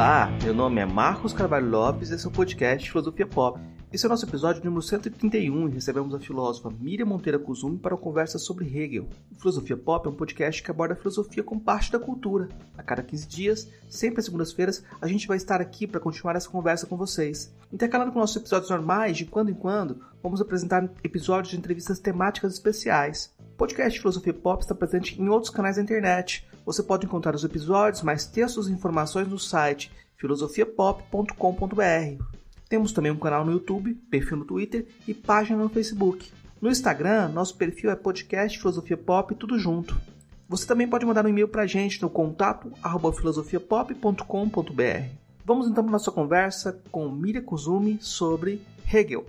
Olá, meu nome é Marcos Carvalho Lopes e esse é o podcast Filosofia Pop. Esse é o nosso episódio número 131 e recebemos a filósofa Miriam Monteira Kuzumi para uma conversa sobre Hegel. O Filosofia Pop é um podcast que aborda a filosofia como parte da cultura. A cada 15 dias, sempre às segundas-feiras, a gente vai estar aqui para continuar essa conversa com vocês. Intercalando com nossos episódios normais, de quando em quando, vamos apresentar episódios de entrevistas temáticas especiais. O podcast Filosofia Pop está presente em outros canais da internet. Você pode encontrar os episódios, mais textos e informações no site filosofiapop.com.br. Temos também um canal no YouTube, perfil no Twitter e página no Facebook. No Instagram, nosso perfil é podcast Filosofia Pop, tudo junto. Você também pode mandar um e-mail para a gente no contato filosofiapop.com.br. Vamos então para nossa conversa com Miriam Kuzumi sobre Hegel.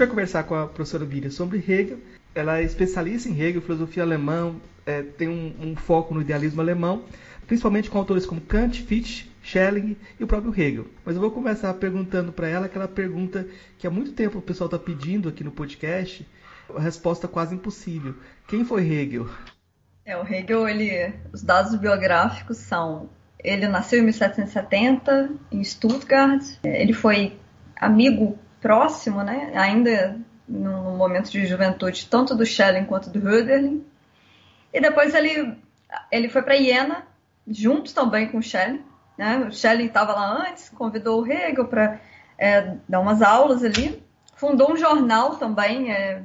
Vai conversar com a professora Miriam sobre Hegel. Ela é especialista em Hegel, filosofia alemã, é, tem um, um, foco no idealismo alemão, principalmente com autores como Kant, Fichte, Schelling e o próprio Hegel. Mas eu vou começar perguntando para ela aquela pergunta que há muito tempo o pessoal está pedindo aqui no podcast, a resposta quase impossível. Quem foi Hegel? É, o Hegel, ele, os dados biográficos são, ele nasceu em 1770 em Stuttgart, ele foi amigo próximo, né, ainda no momento de juventude, tanto do Schelling quanto do Hölderlin. E depois ele, ele foi para Iena, juntos também com o Schelling. Né? O Schelling estava lá antes, convidou o Hegel para é, dar umas aulas ali. Fundou um jornal também é,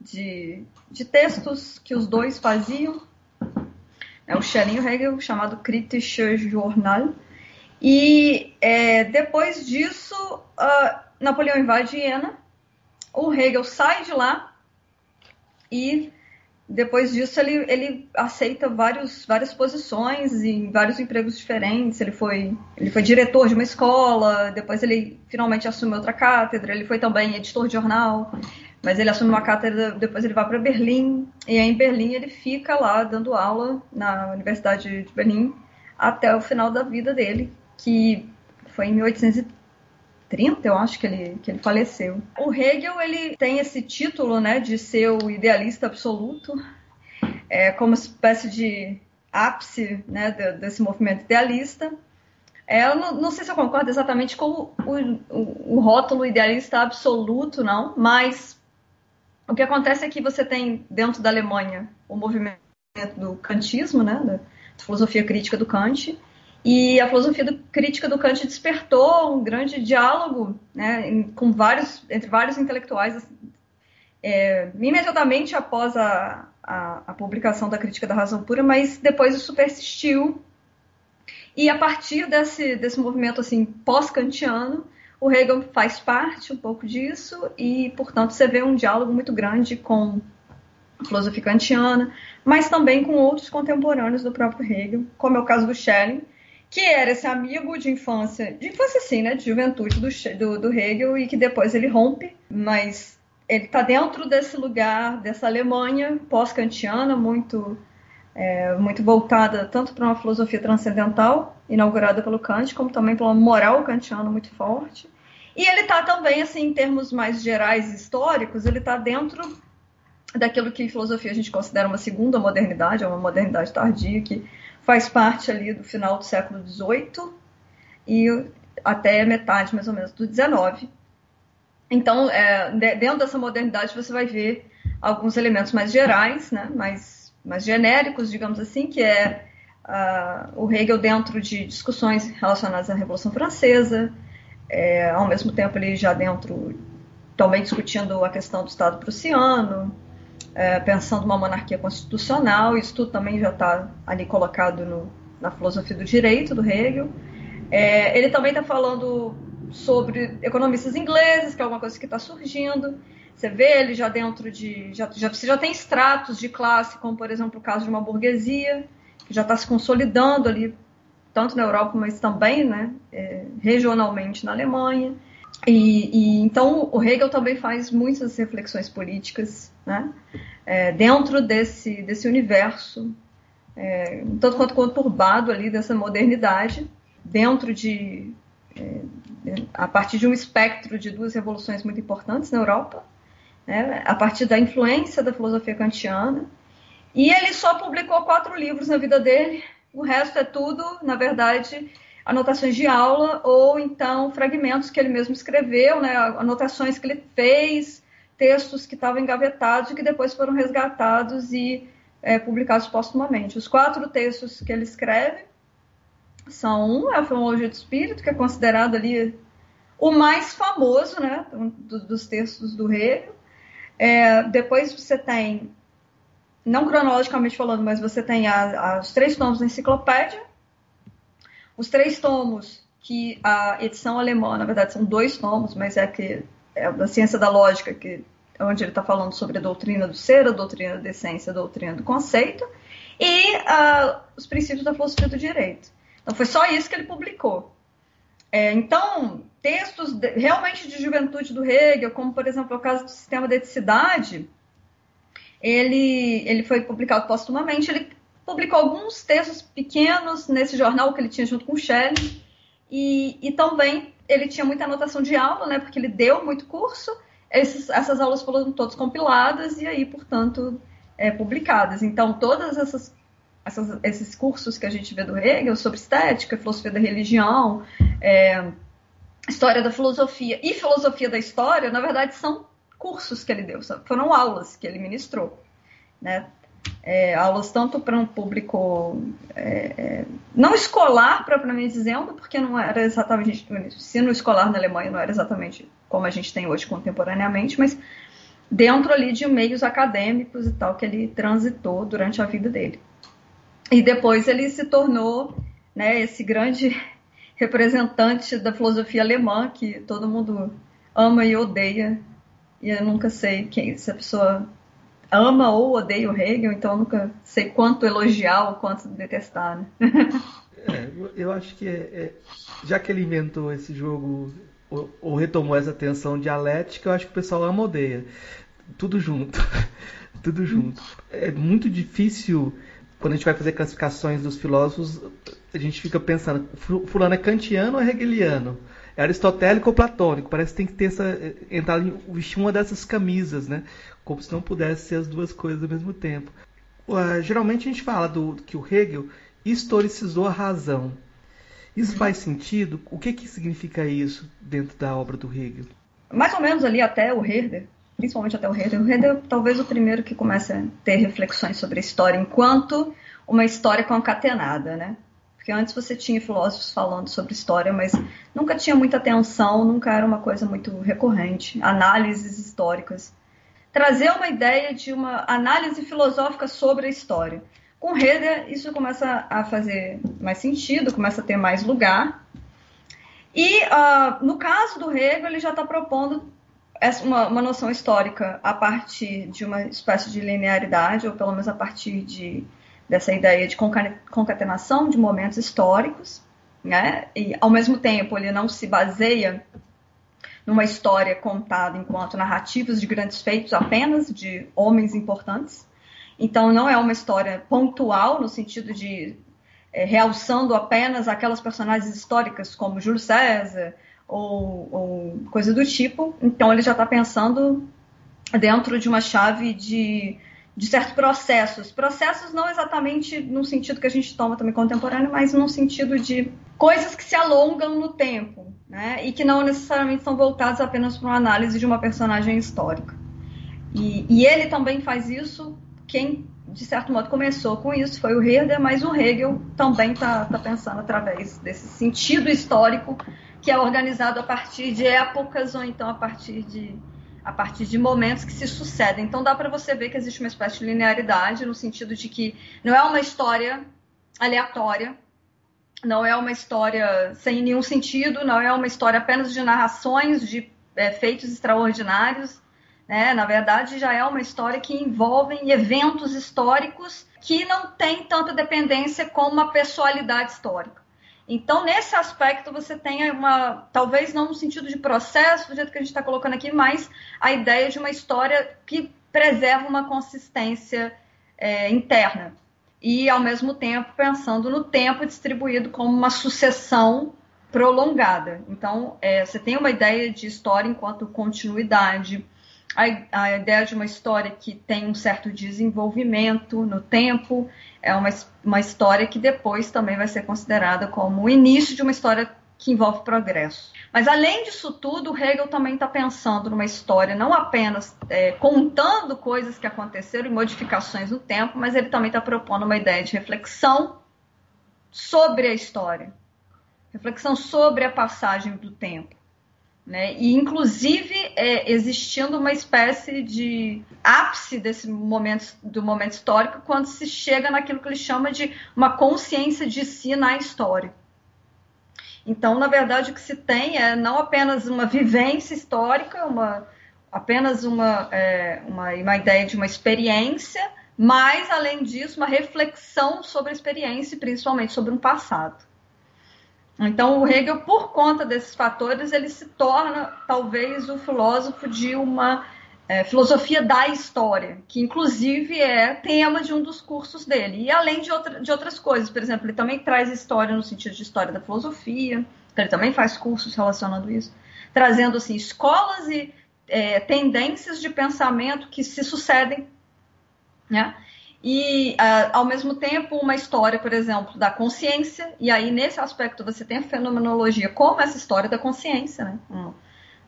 de, de textos que os dois faziam. É, o Schelling e o Hegel, chamado Kritischer Journal. E é, depois disso, uh, Napoleão invade Iena o Hegel sai de lá e depois disso ele, ele aceita vários, várias posições em vários empregos diferentes. Ele foi, ele foi diretor de uma escola, depois ele finalmente assume outra cátedra. Ele foi também editor de jornal, mas ele assume uma cátedra, depois ele vai para Berlim. E aí em Berlim ele fica lá dando aula na Universidade de Berlim até o final da vida dele, que foi em 1830. 30, eu acho que ele, que ele faleceu. O Hegel ele tem esse título né, de ser o idealista absoluto, é, como espécie de ápice né, desse movimento idealista. É, eu não, não, sei se eu concordo exatamente com o, o, o, rótulo idealista absoluto, não, mas o que acontece é que você tem dentro da Alemanha o movimento do kantismo, né, da filosofia crítica do Kant, e a filosofia do, crítica do Kant despertou um grande diálogo né, com vários, entre vários intelectuais assim, é, imediatamente após a, a, a, publicação da Crítica da Razão Pura, mas depois isso persistiu. E a partir desse, desse movimento assim, pós-kantiano, o Hegel faz parte um pouco disso e, portanto, você vê um diálogo muito grande com a filosofia kantiana, mas também com outros contemporâneos do próprio Hegel, como é o caso do Schelling, que era esse amigo de infância, de infância sim, né, de juventude do, do, do Hegel e que depois ele rompe, mas ele está dentro desse lugar, dessa Alemanha pós-kantiana, muito, é, muito voltada tanto para uma filosofia transcendental, inaugurada pelo Kant, como também para uma moral kantiana muito forte. E ele está também, assim, em termos mais gerais históricos, ele está dentro daquilo que em filosofia a gente considera uma segunda modernidade, uma modernidade tardia, que faz parte ali do final do século XVIII e até metade, mais ou menos, do XIX. Então, é, dentro dessa modernidade, você vai ver alguns elementos mais gerais, né, mais, mais genéricos, digamos assim, que é uh, o Hegel dentro de discussões relacionadas à Revolução Francesa, é, ao mesmo tempo ele já dentro, também discutindo a questão do Estado prussiano, é, pensando uma monarquia constitucional, isso tudo também já está ali colocado no, na filosofia do direito do Hegel. É, ele também está falando sobre economistas ingleses, que é uma coisa que está surgindo. Você vê ele já dentro de. Já, já, você já tem estratos de classe, como por exemplo o caso de uma burguesia, que já está se consolidando ali, tanto na Europa, mas também né, é, regionalmente na Alemanha. E, e, então o Hegel também faz muitas reflexões políticas né, é, dentro desse, desse universo, é, tanto quanto conturbado ali dessa modernidade, dentro de é, a partir de um espectro de duas revoluções muito importantes na Europa, né, a partir da influência da filosofia kantiana. E ele só publicou quatro livros na vida dele, o resto é tudo, na verdade, anotações de aula ou então fragmentos que ele mesmo escreveu, né, anotações que ele fez, textos que estavam engavetados e que depois foram resgatados e é, publicados postumamente. Os quatro textos que ele escreve são um é a Filologia do Espírito, que é considerado ali o mais famoso né, dos textos do Hegel. É, depois você tem, não cronologicamente falando, mas você tem a, a, os três tomos da enciclopédia, os três tomos que a edição alemã, na verdade são dois tomos, mas é que é da ciência da lógica, que é onde ele está falando sobre a doutrina do ser, a doutrina da essência, a doutrina do conceito, e uh, os princípios da filosofia do direito. Então foi só isso que ele publicou. É, então, textos de, realmente de juventude do Hegel, como por exemplo o caso do sistema de eticidade, ele, ele foi publicado postumamente. Ele publicou alguns textos pequenos nesse jornal que ele tinha junto com o Shelley, e, e também ele tinha muita anotação de aula, né, porque ele deu muito curso. Esses, essas aulas foram todas compiladas e aí, portanto, é, publicadas. Então, todas essas essas, esses cursos que a gente vê do Hegel sobre estética, filosofia da religião, é, história da filosofia e filosofia da história, na verdade, são cursos que ele deu, foram aulas que ele ministrou, né? É, aulas tanto para um público é, é, não escolar, propriamente dizendo, porque não era exatamente o ensino escolar na Alemanha não era exatamente como a gente tem hoje contemporaneamente, mas dentro ali de meios acadêmicos e tal que ele transitou durante a vida dele. E depois ele se tornou né, esse grande representante da filosofia alemã que todo mundo ama e odeia. E eu nunca sei quem, se a pessoa ama ou odeia o Hegel, então eu nunca sei quanto elogiar ou quanto detestar. Né? É, eu acho que é, é, já que ele inventou esse jogo ou, ou, retomou essa tensão dialética, eu acho que o pessoal ama ou odeia. Tudo junto. Tudo junto. É muito difícil quando a gente vai fazer classificações dos filósofos, a gente fica pensando, fulano é kantiano ou é hegeliano? É aristotélico ou platônico? Parece que tem que ter essa, entrar em vestir uma dessas camisas, né? Como se não pudesse ser as duas coisas ao mesmo tempo. Uh, geralmente a gente fala do que o Hegel historicizou a razão. Isso faz sentido? O que, que significa isso dentro da obra do Hegel? Mais ou menos ali até o Herder, principalmente até o Herder. O Herder é talvez o primeiro que começa a ter reflexões sobre a história enquanto uma história concatenada, né? Porque antes você tinha filósofos falando sobre história, mas nunca tinha muita atenção, nunca era uma coisa muito recorrente. Análises históricas. Trazer uma ideia de uma análise filosófica sobre a história. Com Herder, isso começa a fazer mais sentido, começa a ter mais lugar. E uh, no caso do Hegel, ele já está propondo uma, uma noção histórica a partir de uma espécie de linearidade, ou pelo menos a partir de, dessa ideia de concatenação de momentos históricos, né? E ao mesmo tempo ele não se baseia numa história contada enquanto narrativas de grandes feitos apenas de homens importantes. Então não é uma história pontual no sentido de é, realçando apenas aquelas personagens históricas como Júlio César ou, ou coisa do tipo. Então ele já está pensando dentro de uma chave de, de certos processos. Processos não exatamente no sentido que a gente toma também contemporâneo, mas no sentido de coisas que se alongam no tempo, né? E que não necessariamente são voltadas apenas para uma análise de uma personagem histórica. E, e ele também faz isso, quem de certo modo começou com isso foi o Herder, mas o Hegel também está tá pensando através desse sentido histórico que é organizado a partir de épocas ou então a partir de a partir de momentos que se sucedem. Então dá para você ver que existe uma espécie de linearidade no sentido de que não é uma história aleatória, não é uma história sem nenhum sentido, não é uma história apenas de narrações de é, feitos extraordinários. Né? Na verdade, já é uma história que envolve eventos históricos que não tem tanta dependência com uma pessoalidade histórica. Então, nesse aspecto, você tem uma, talvez não no sentido de processo, do jeito que a gente está colocando aqui, mas a ideia de uma história que preserva uma consistência é, interna. E, ao mesmo tempo, pensando no tempo distribuído como uma sucessão prolongada. Então, é, você tem uma ideia de história enquanto continuidade, a, a, ideia de uma história que tem um certo desenvolvimento no tempo, é uma, uma história que depois também vai ser considerada como o início de uma história que envolve progresso. Mas além disso tudo, Hegel também está pensando numa história não apenas é, contando coisas que aconteceram e modificações no tempo, mas ele também está propondo uma ideia de reflexão sobre a história, reflexão sobre a passagem do tempo. Né? E, inclusive, é, existindo uma espécie de ápice desse momento, do momento histórico, quando se chega naquilo que ele chama de uma consciência de si na história. Então, na verdade, o que se tem é não apenas uma vivência histórica, uma, apenas uma, é, uma, uma ideia de uma experiência, mas, além disso, uma reflexão sobre a experiência, principalmente sobre um passado. Então, o Hegel, por conta desses fatores, ele se torna talvez o filósofo de uma é, filosofia da história, que inclusive é tema de um dos cursos dele. E além de, outra, de outras coisas, por exemplo, ele também traz história no sentido de história da filosofia, então ele também faz cursos relacionando isso, trazendo assim escolas e é, tendências de pensamento que se sucedem, né? E uh, ao mesmo tempo uma história, por exemplo, da consciência, e aí nesse aspecto você tem a fenomenologia como essa história da consciência, né? Uma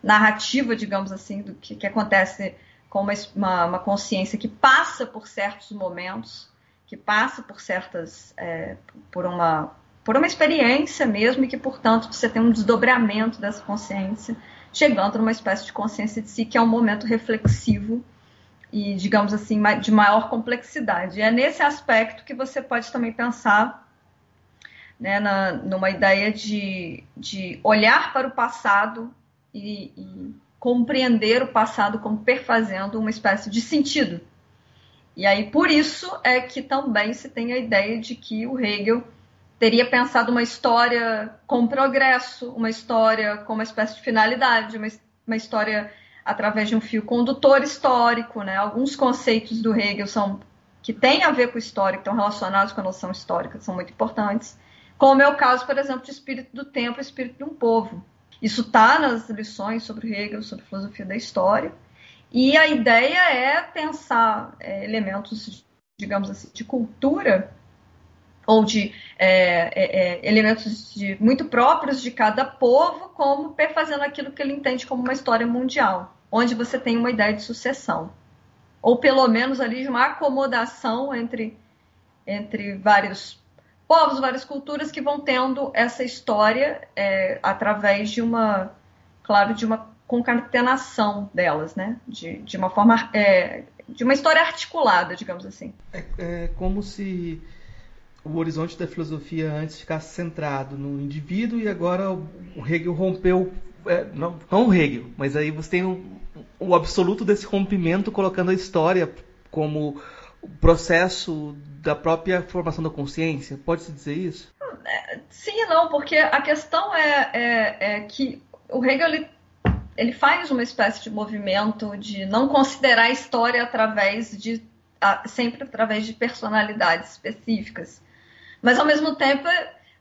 narrativa, digamos assim, do que, que acontece com uma, uma, uma, consciência que passa por certos momentos, que passa por certas, é, por uma por uma experiência mesmo e que, portanto, você tem um desdobramento dessa consciência, chegando numa espécie de consciência de si que é um momento reflexivo e, digamos assim, de maior complexidade. É nesse aspecto que você pode também pensar né, na, numa ideia de, de olhar para o passado e, e compreender o passado como perfazendo uma espécie de sentido. E aí, por isso é que também se tem a ideia de que o Hegel teria pensado uma história com progresso, uma história com uma espécie de finalidade, uma, uma história através de um fio condutor histórico, né? Alguns conceitos do Hegel são que têm a ver com o histórico, estão relacionados com a noção histórica, são muito importantes. Como é o caso, por exemplo, de espírito do tempo espírito de um povo. Isso está nas lições sobre Hegel, sobre filosofia da história. E a ideia é pensar é, elementos, digamos assim, de cultura ou de é, é, é, elementos de, muito próprios de cada povo, como fazendo aquilo que ele entende como uma história mundial, onde você tem uma ideia de sucessão, ou pelo menos ali de uma acomodação entre, entre vários povos, várias culturas que vão tendo essa história é, através de uma, claro, de uma concatenação delas, né? De, de uma forma, é, de uma história articulada, digamos assim. É, é como se o horizonte da filosofia antes ficasse centrado no indivíduo e agora o Hegel rompeu, é, não, não o Hegel, mas aí você tem o, o absoluto desse rompimento colocando a história como o processo da própria formação da consciência? Pode-se dizer isso? Sim e não, porque a questão é, é, é que o Hegel ele, ele, faz uma espécie de movimento de não considerar a história através de sempre através de personalidades específicas. Mas ao mesmo tempo,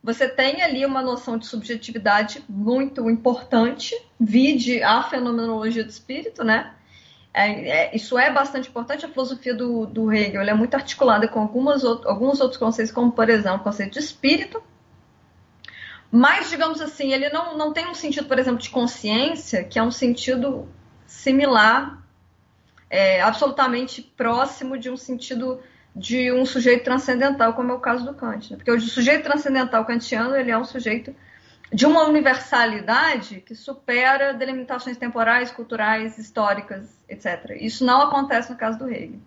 você tem ali uma noção de subjetividade muito importante, vide a fenomenologia do espírito, né? É, é, isso é bastante importante. A filosofia do, do Hegel é muito articulada com algumas, alguns outros conceitos, como, por exemplo, o conceito de espírito. Mas, digamos assim, ele não, não tem um sentido, por exemplo, de consciência, que é um sentido similar, é, absolutamente próximo de um sentido de um sujeito transcendental, como é o caso do Kant. Né? Porque o sujeito transcendental kantiano ele é um sujeito de uma universalidade que supera delimitações temporais, culturais, históricas, etc. Isso não acontece no caso do Hegel.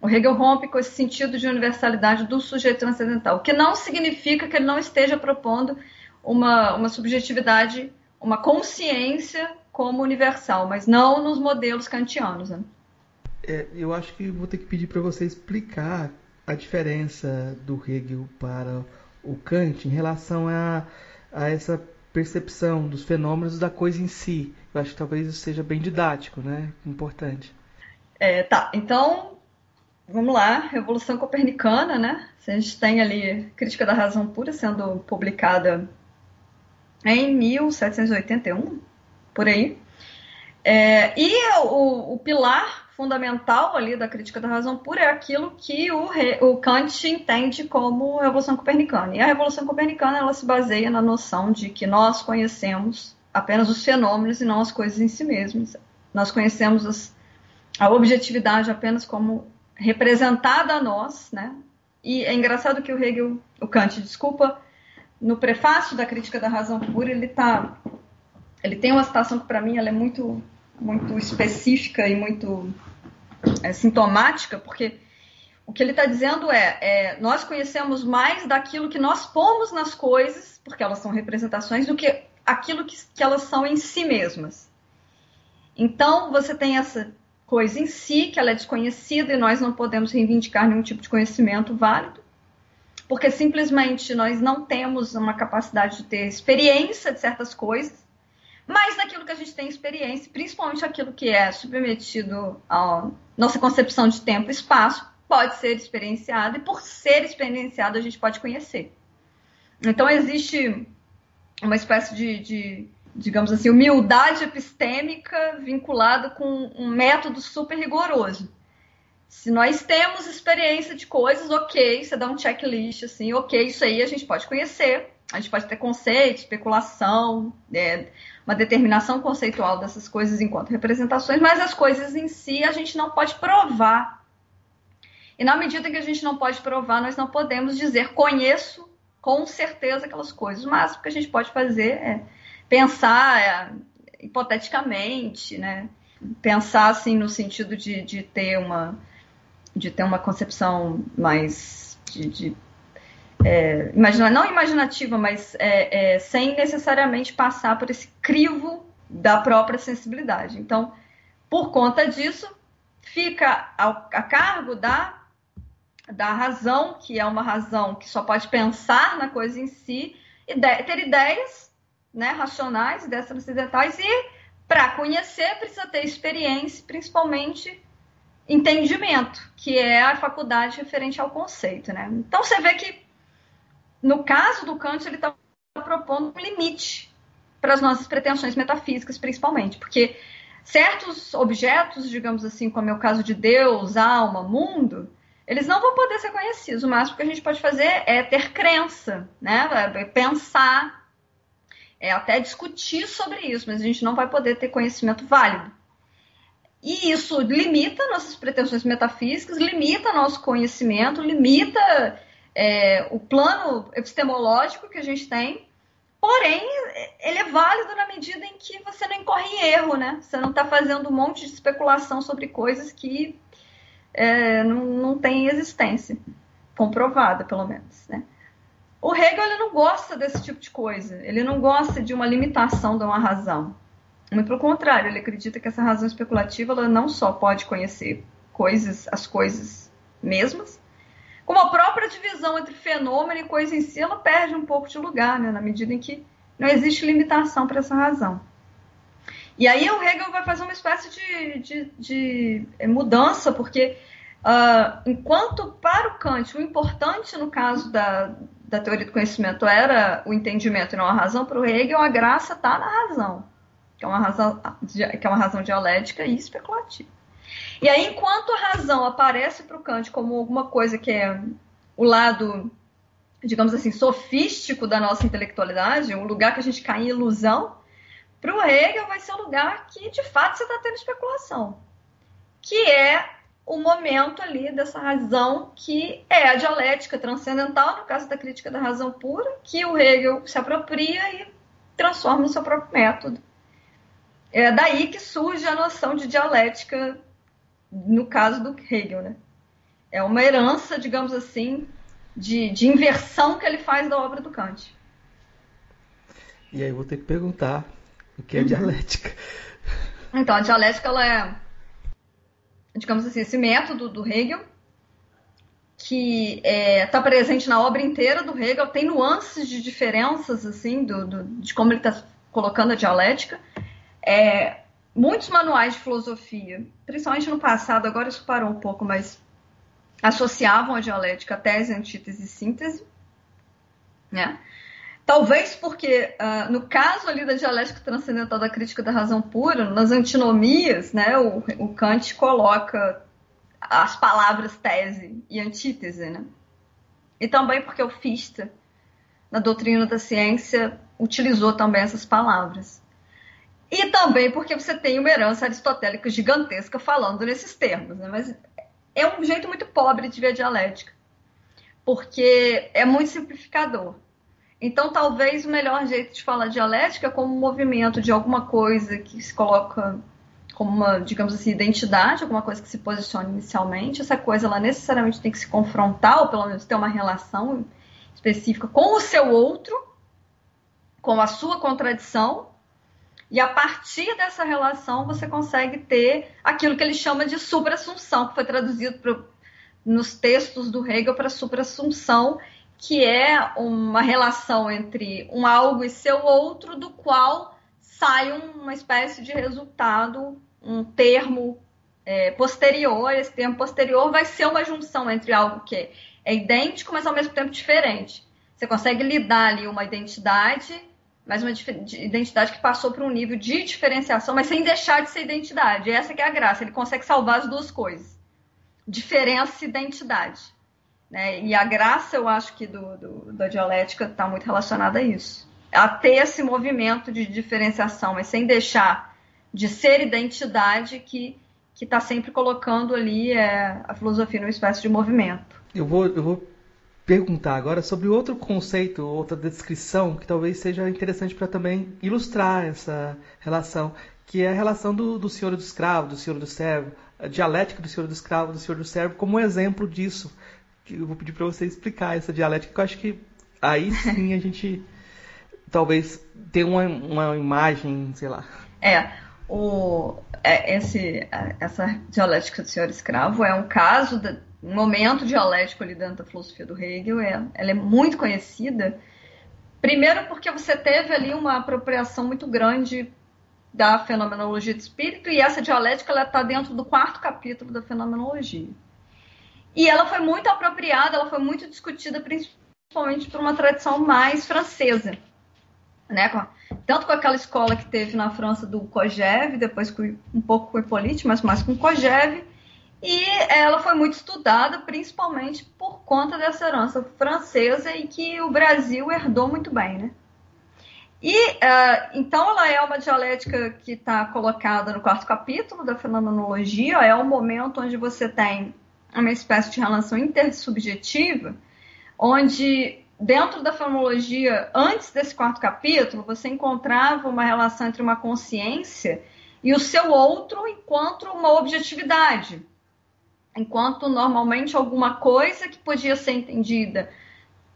O Hegel rompe com esse sentido de universalidade do sujeito transcendental, o que não significa que ele não esteja propondo uma, uma subjetividade, uma consciência como universal, mas não nos modelos kantianos. Né? É, eu acho que vou ter que pedir para você explicar a diferença do Hegel para o Kant em relação a, a essa percepção dos fenômenos da coisa em si. Eu acho que talvez isso seja bem didático, né? Importante. É, tá, então vamos lá, Revolução Copernicana, né? A gente tem ali Crítica da Razão Pura sendo publicada em 1781, por aí. É, e o, o, pilar fundamental ali da crítica da razão pura é aquilo que o, o, Kant entende como revolução copernicana. E a revolução copernicana ela se baseia na noção de que nós conhecemos apenas os fenômenos e não as coisas em si mesmas. Nós conhecemos as, a objetividade apenas como representada a nós, né? E é engraçado que o Hegel, o Kant, desculpa, no prefácio da crítica da razão pura, ele tá ele tem uma citação que para mim ela é muito muito específica e muito é, sintomática, porque o que ele está dizendo é, é, nós conhecemos mais daquilo que nós pomos nas coisas, porque elas são representações, do que aquilo que, que elas são em si mesmas. Então, você tem essa coisa em si, que ela é desconhecida e nós não podemos reivindicar nenhum tipo de conhecimento válido, porque simplesmente nós não temos uma capacidade de ter experiência de certas coisas, mas naquilo que a gente tem experiência, principalmente aquilo que é submetido à nossa concepção de tempo e espaço, pode ser experienciado, e por ser experienciado a gente pode conhecer. Então existe uma espécie de, de digamos assim, humildade epistêmica vinculada com um método super rigoroso. Se nós temos experiência de coisas, ok, você dá um checklist, assim, ok, isso aí a gente pode conhecer, a gente pode ter conceito, especulação, é, uma determinação conceitual dessas coisas enquanto representações, mas as coisas em si a gente não pode provar. E na medida que a gente não pode provar, nós não podemos dizer conheço com certeza aquelas coisas. O que a gente pode fazer é pensar é, hipoteticamente, né? Pensar assim no sentido de, de ter uma de ter uma concepção mais de, de é, imagina, não imaginativa, mas é, é, sem necessariamente passar por esse crivo da própria sensibilidade. Então, por conta disso, fica a, a cargo da da razão, que é uma razão que só pode pensar na coisa em si, e ter ideias né, racionais e transcendentais, e para conhecer precisa ter experiência, principalmente entendimento, que é a faculdade referente ao conceito. Né? Então você vê que, no caso do Kant, ele está propondo um limite para as nossas pretensões metafísicas, principalmente, porque certos objetos, digamos assim, como é o caso de Deus, alma, mundo, eles não vão poder ser conhecidos. O máximo que a gente pode fazer é ter crença, né? É pensar, é até discutir sobre isso, mas a gente não vai poder ter conhecimento válido. E isso limita nossas pretensões metafísicas, limita nosso conhecimento, limita é, o plano epistemológico que a gente tem. Porém, ele é válido na medida em que você não incorre em erro, né? Você não está fazendo um monte de especulação sobre coisas que é, não, não existência, comprovada pelo menos. Né? O Hegel ele não gosta desse tipo de coisa, ele não gosta de uma limitação de uma razão. Muito pelo contrário, ele acredita que essa razão especulativa ela não só pode conhecer coisas, as coisas mesmas, como a própria divisão entre fenômeno e coisa em si, ela perde um pouco de lugar, né, na medida em que não existe limitação para essa razão. E aí o Hegel vai fazer uma espécie de, de, de é, mudança, porque uh, enquanto para o Kant o importante no caso da, da teoria do conhecimento era o entendimento e não a razão, para o Hegel a graça está na razão, que é, uma razão, que é uma razão dialética e especulativa. E aí, enquanto a razão aparece para o Kant como alguma coisa que é o lado, digamos assim, sofístico da nossa intelectualidade, o lugar que a gente cai em ilusão, para o Hegel vai ser o lugar que de fato você está tendo especulação, que é o momento ali dessa razão que é a dialética transcendental, no caso da crítica da razão pura, que o Hegel se apropria e transforma no seu próprio método. É daí que surge a noção de dialética no caso do Hegel, né? É uma herança, digamos assim, de, de inversão que ele faz da obra do Kant. E aí eu vou ter que perguntar o que é dialética? Então, a dialética ela é, digamos assim, esse método do Hegel que está é, tá presente na obra inteira do Hegel, tem nuances de diferenças assim do, do de como ele está colocando a dialética. É, muitos manuais de filosofia, principalmente no passado, agora isso parou um pouco, mas associavam a dialética a tese, antítese e síntese, né? Talvez porque, uh, no caso ali da dialética transcendental da crítica da razão pura, nas antinomias, né, o, o Kant coloca as palavras tese e antítese, né? E também porque o Fichte, na doutrina da ciência, utilizou também essas palavras. E também porque você tem uma herança aristotélica gigantesca falando nesses termos, né? Mas é um jeito muito pobre de ver a dialética, porque é muito simplificador. Então, talvez o melhor jeito de falar dialética é como um movimento de alguma coisa que se coloca como uma, digamos assim, identidade, alguma coisa que se posiciona inicialmente. Essa coisa ela necessariamente tem que se confrontar, ou pelo menos ter uma relação específica com o seu outro, com a sua contradição, e a partir dessa relação você consegue ter aquilo que ele chama de suprassunção, que foi traduzido pro, nos textos do Hegel para suprassunção, que é uma relação entre um algo e seu outro, do qual sai uma espécie de resultado, um termo é, posterior. Esse termo posterior vai ser uma junção entre algo que é idêntico, mas ao mesmo tempo diferente. Você consegue lidar ali uma identidade, mas uma identidade que passou para um nível de diferenciação, mas sem deixar de ser identidade. Essa é a graça. Ele consegue salvar as duas coisas: diferença e identidade. Né? E a graça, eu acho que do, do da dialética está muito relacionada a isso a ter esse movimento de diferenciação, mas sem deixar de ser identidade que que está sempre colocando ali é, a filosofia numa espécie de movimento. Eu vou, eu vou perguntar agora sobre outro conceito, outra descrição que talvez seja interessante para também ilustrar essa relação, que é a relação do, do senhor do escravo, do senhor do servo, a dialética do senhor do escravo, do senhor do servo, como um exemplo disso. Eu vou pedir para você explicar essa dialética, que eu acho que aí sim a gente talvez ter uma, uma imagem, sei lá. É, o, é, esse, essa dialética do senhor escravo é um caso, de, um momento dialético ali dentro da filosofia do Hegel, é, ela é muito conhecida, primeiro porque você teve ali uma apropriação muito grande da fenomenologia de espírito, e essa dialética está dentro do quarto capítulo da fenomenologia. E ela foi muito apropriada, ela foi muito discutida, principalmente por uma tradição mais francesa né? Tanto com aquela escola que teve na França do Kojève, depois com, um pouco com o Hippolyte, mas mais com o Kojève, e ela foi muito estudada, principalmente por conta dessa herança francesa e que o Brasil herdou muito bem, né? E uh, então ela é uma dialética que está colocada no quarto capítulo da fenomenologia, é o momento onde você tem uma espécie de relação intersubjetiva, onde dentro da fenomenologia, antes desse quarto capítulo, você encontrava uma relação entre uma consciência e o seu outro enquanto uma objetividade. Enquanto normalmente alguma coisa que podia ser entendida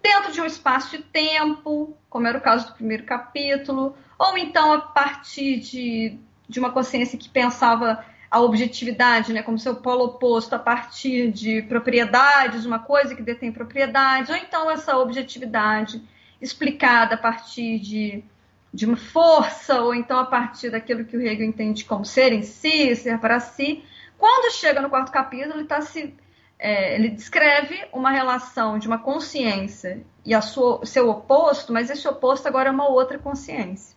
dentro de um espaço de tempo, como era o caso do primeiro capítulo, ou então a partir de, de uma consciência que pensava a objetividade, né, como seu polo oposto a partir de propriedades, uma coisa que detém propriedades, ou então essa objetividade explicada a partir de, de uma força, ou então a partir daquilo que o Hegel entende como ser em si, ser para si. Quando chega no quarto capítulo, ele, tá se, é, ele descreve uma relação de uma consciência e a sua, seu oposto, mas esse oposto agora é uma outra consciência.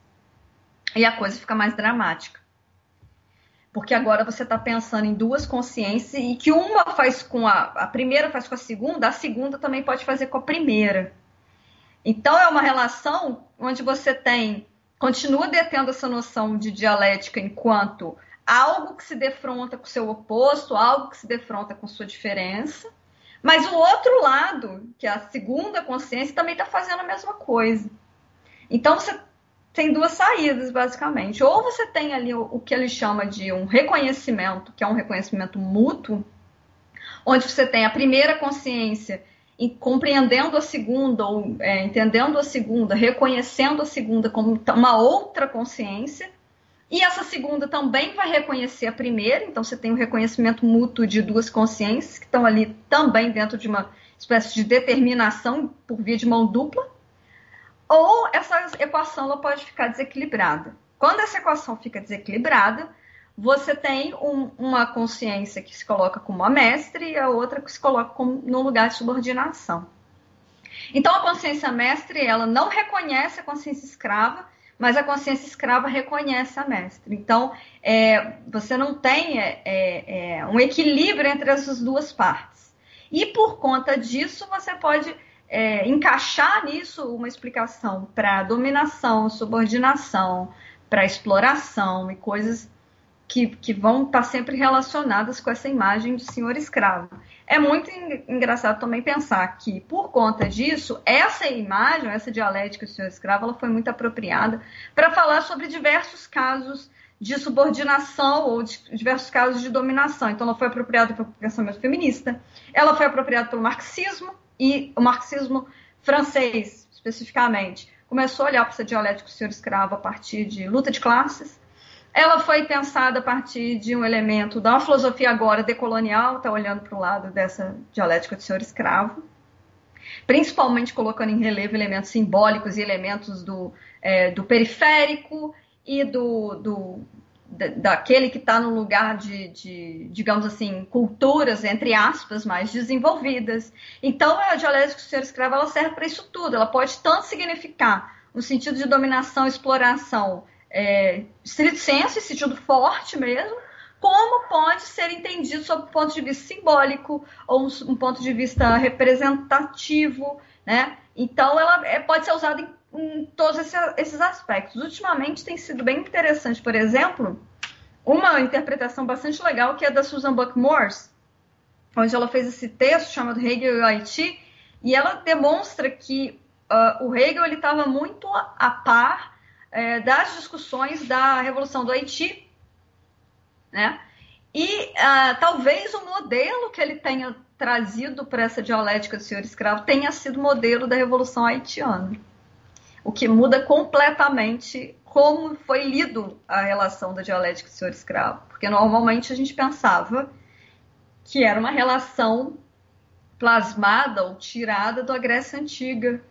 E a coisa fica mais dramática porque agora você está pensando em duas consciências e que uma faz com a, a primeira faz com a segunda, a segunda também pode fazer com a primeira. Então é uma relação onde você tem, continua detendo essa noção de dialética enquanto algo que se defronta com seu oposto, algo que se defronta com sua diferença, mas o outro lado, que é a segunda consciência, também está fazendo a mesma coisa. Então você tem duas saídas, basicamente. Ou você tem ali o, que ele chama de um reconhecimento, que é um reconhecimento mútuo, onde você tem a primeira consciência compreendendo a segunda, ou é, entendendo a segunda, reconhecendo a segunda como uma outra consciência, e essa segunda também vai reconhecer a primeira, então você tem um reconhecimento mútuo de duas consciências que estão ali também dentro de uma espécie de determinação por via de mão dupla ou essa equação ela pode ficar desequilibrada. Quando essa equação fica desequilibrada, você tem um, uma consciência que se coloca como a mestre e a outra que se coloca como, no lugar de subordinação. Então a consciência mestre, ela não reconhece a consciência escrava, mas a consciência escrava reconhece a mestre. Então é, você não tem é, é, é um equilíbrio entre essas duas partes. E por conta disso, você pode é, encaixar nisso uma explicação para dominação, subordinação, para exploração e coisas que, que vão estar tá sempre relacionadas com essa imagem de senhor escravo. É muito engraçado também pensar que, por conta disso, essa imagem, essa dialética do senhor escravo, ela foi muito apropriada para falar sobre diversos casos de subordinação ou de diversos casos de dominação. Então, ela foi apropriada pelo pensamento feminista, ela foi apropriada pelo marxismo, e o marxismo francês, especificamente, começou a olhar para essa dialética do senhor escravo a partir de luta de classes. Ela foi pensada a partir de um elemento da filosofia agora decolonial, está olhando para o lado dessa dialética do senhor escravo, principalmente colocando em relevo elementos simbólicos e elementos do, é, do periférico e do, do daquele que está no lugar de, de, digamos assim, culturas, entre aspas, mais desenvolvidas. Então, a dialética do ser escravo ela serve para isso tudo. Ela pode tanto significar no sentido de dominação, exploração, é, senso, em sentido forte mesmo, como pode ser entendido sob o ponto de vista simbólico ou um, um ponto de vista representativo, né? Então, ela é, pode ser usada em em todos esses aspectos. Ultimamente tem sido bem interessante, por exemplo, uma interpretação bastante legal que é da Susan Buck Morse, onde ela fez esse texto chamado Hegel e o Haiti, e ela demonstra que uh, o Hegel ele estava muito a par é, das discussões da Revolução do Haiti, né? E uh, talvez o modelo que ele tenha trazido para essa dialética do senhor escravo tenha sido modelo da Revolução Haitiana o que muda completamente como foi lido a relação da dialética senhor-escravo. Porque normalmente a gente pensava que era uma relação plasmada ou tirada da Grécia Antiga,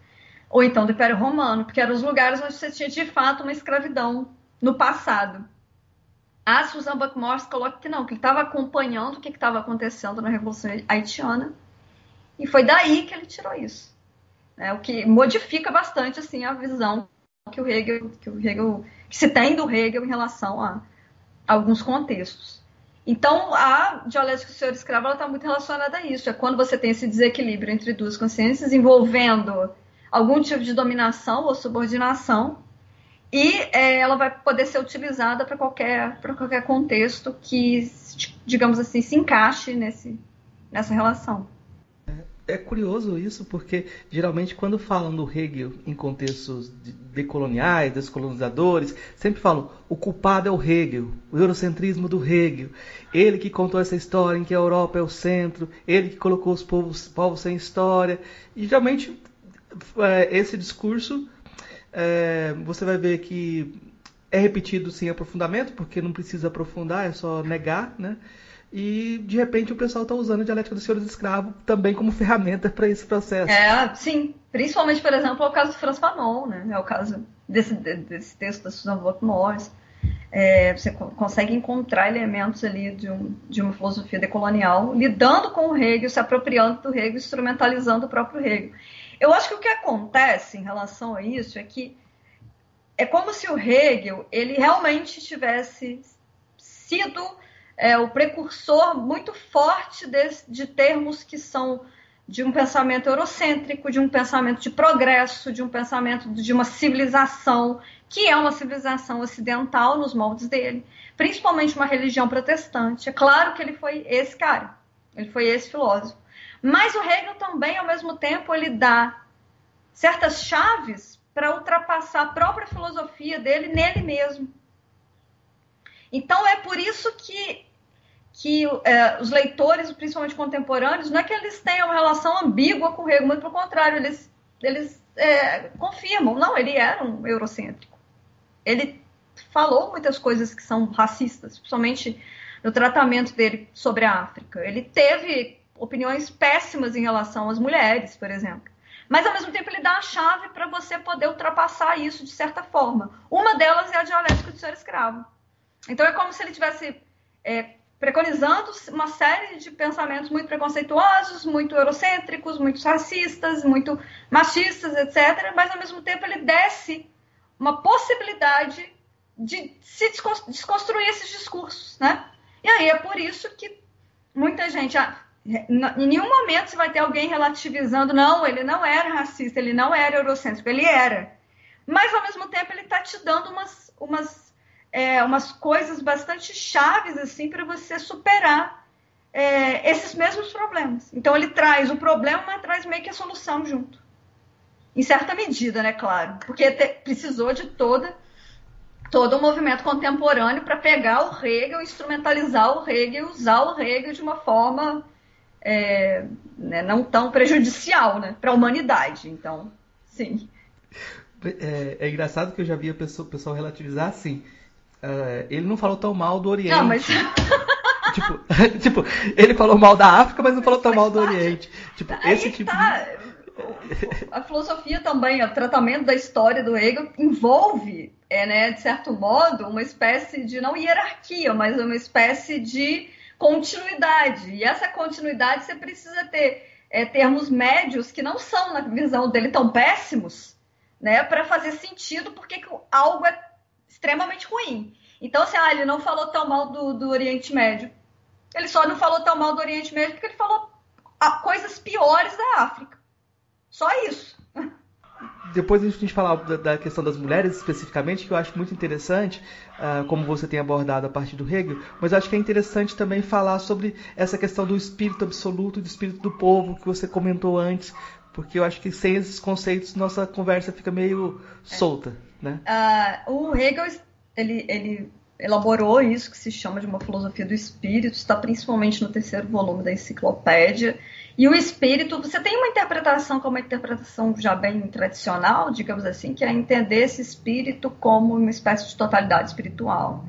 ou então do Império Romano, porque eram os lugares onde você tinha de fato uma escravidão no passado. A Susan Buckmore coloca que não, que ele estava acompanhando o que estava acontecendo na Revolução Haitiana, e foi daí que ele tirou isso né, o que modifica bastante assim a visão que o Hegel, que o Hegel que se tem do Hegel em relação a, a alguns contextos. Então, a dialética do senhor escravo está muito relacionada a isso. É quando você tem esse desequilíbrio entre duas consciências envolvendo algum tipo de dominação ou subordinação, e é, ela vai poder ser utilizada para qualquer, qualquer contexto que, digamos assim, se encaixe nesse, nessa relação é curioso isso, porque geralmente quando falam do Hegel em contextos decoloniais, descolonizadores, sempre falam o culpado é o Hegel, o eurocentrismo do Hegel, ele que contou essa história em que a Europa é o centro, ele que colocou os povos, povos sem história. E geralmente é, esse discurso é, você vai ver que é repetido sem aprofundamento, porque não precisa aprofundar, é só negar, né? e de repente o pessoal está usando a dialética dos senhores escravos também como ferramenta para esse processo. É, sim. Principalmente, por exemplo, é o caso do Franz Fanon, né? É o caso desse, desse texto da Susan Vogt Morris. É, você consegue encontrar elementos ali de, um, de uma filosofia decolonial, lidando com o Hegel, se apropriando do Hegel, instrumentalizando o próprio Hegel. Eu acho que o que acontece em relação a isso é que é como se o Hegel ele realmente tivesse sido é, o precursor muito forte de, de termos que são de um pensamento eurocêntrico, de um pensamento de progresso, de um pensamento de uma civilização, que é uma civilização ocidental nos moldes dele, principalmente uma religião protestante. É claro que ele foi esse cara, ele foi esse filósofo. Mas o Hegel também, ao mesmo tempo, ele dá certas chaves para ultrapassar a própria filosofia dele nele mesmo. Então é por isso que que é, os leitores, principalmente contemporâneos, não é que eles tenham uma relação ambígua com o Hegel, muito pelo contrário, eles, eles é, confirmam, não, ele era um eurocêntrico. Ele falou muitas coisas que são racistas, principalmente no tratamento dele sobre a África. Ele teve opiniões péssimas em relação às mulheres, por exemplo. Mas, ao mesmo tempo, ele dá a chave para você poder ultrapassar isso de certa forma. Uma delas é a dialética do ser escravo. Então, é como se ele tivesse é, preconizando uma série de pensamentos muito preconceituosos, muito eurocêntricos, muito racistas, muito machistas, etc. Mas ao mesmo tempo ele desce uma possibilidade de se desconstruir esses discursos, né? E aí é por isso que muita gente, ah, em nenhum momento você vai ter alguém relativizando, não, ele não era racista, ele não era eurocêntrico, ele era. Mas ao mesmo tempo ele está te dando umas, umas, é, umas coisas bastante chaves assim para você superar é, esses mesmos problemas. Então ele traz o problema, mas traz meio que a solução junto. Em certa medida, né, claro, porque te, precisou de toda todo o movimento contemporâneo para pegar o Hegel, instrumentalizar o Hegel usar o Hegel de uma forma é, né, não tão prejudicial né, para a humanidade. Então, sim. É, é, engraçado que eu já vi o pessoal, pessoal relativizar assim. Uh, ele não falou tão mal do Oriente. Não, mas... tipo, tipo, ele falou mal da África, mas não falou tão mal do Oriente. Tipo, Aí esse tipo tá. de a filosofia também, o tratamento da história do Hegel envolve, é, né, de certo modo, uma espécie de, não hierarquia, mas uma espécie de continuidade. E essa continuidade você precisa ter é, termos médios que não são, na visão dele, tão péssimos, né, para fazer sentido porque algo é extremamente ruim. Então, assim, ah, ele não falou tão mal do, do Oriente Médio. Ele só não falou tão mal do Oriente Médio porque ele falou coisas piores da África. Só isso. Depois a gente falar da questão das mulheres especificamente, que eu acho muito interessante, uh, como você tem abordado a partir do Hegel, mas eu acho que é interessante também falar sobre essa questão do espírito absoluto, do espírito do povo, que você comentou antes, porque eu acho que sem esses conceitos nossa conversa fica meio solta. É. Né? Uh, o Hegel ele, ele elaborou isso que se chama de uma filosofia do espírito, está principalmente no terceiro volume da enciclopédia. E o espírito, você tem uma interpretação como uma interpretação já bem tradicional, digamos assim, que é entender esse espírito como uma espécie de totalidade espiritual.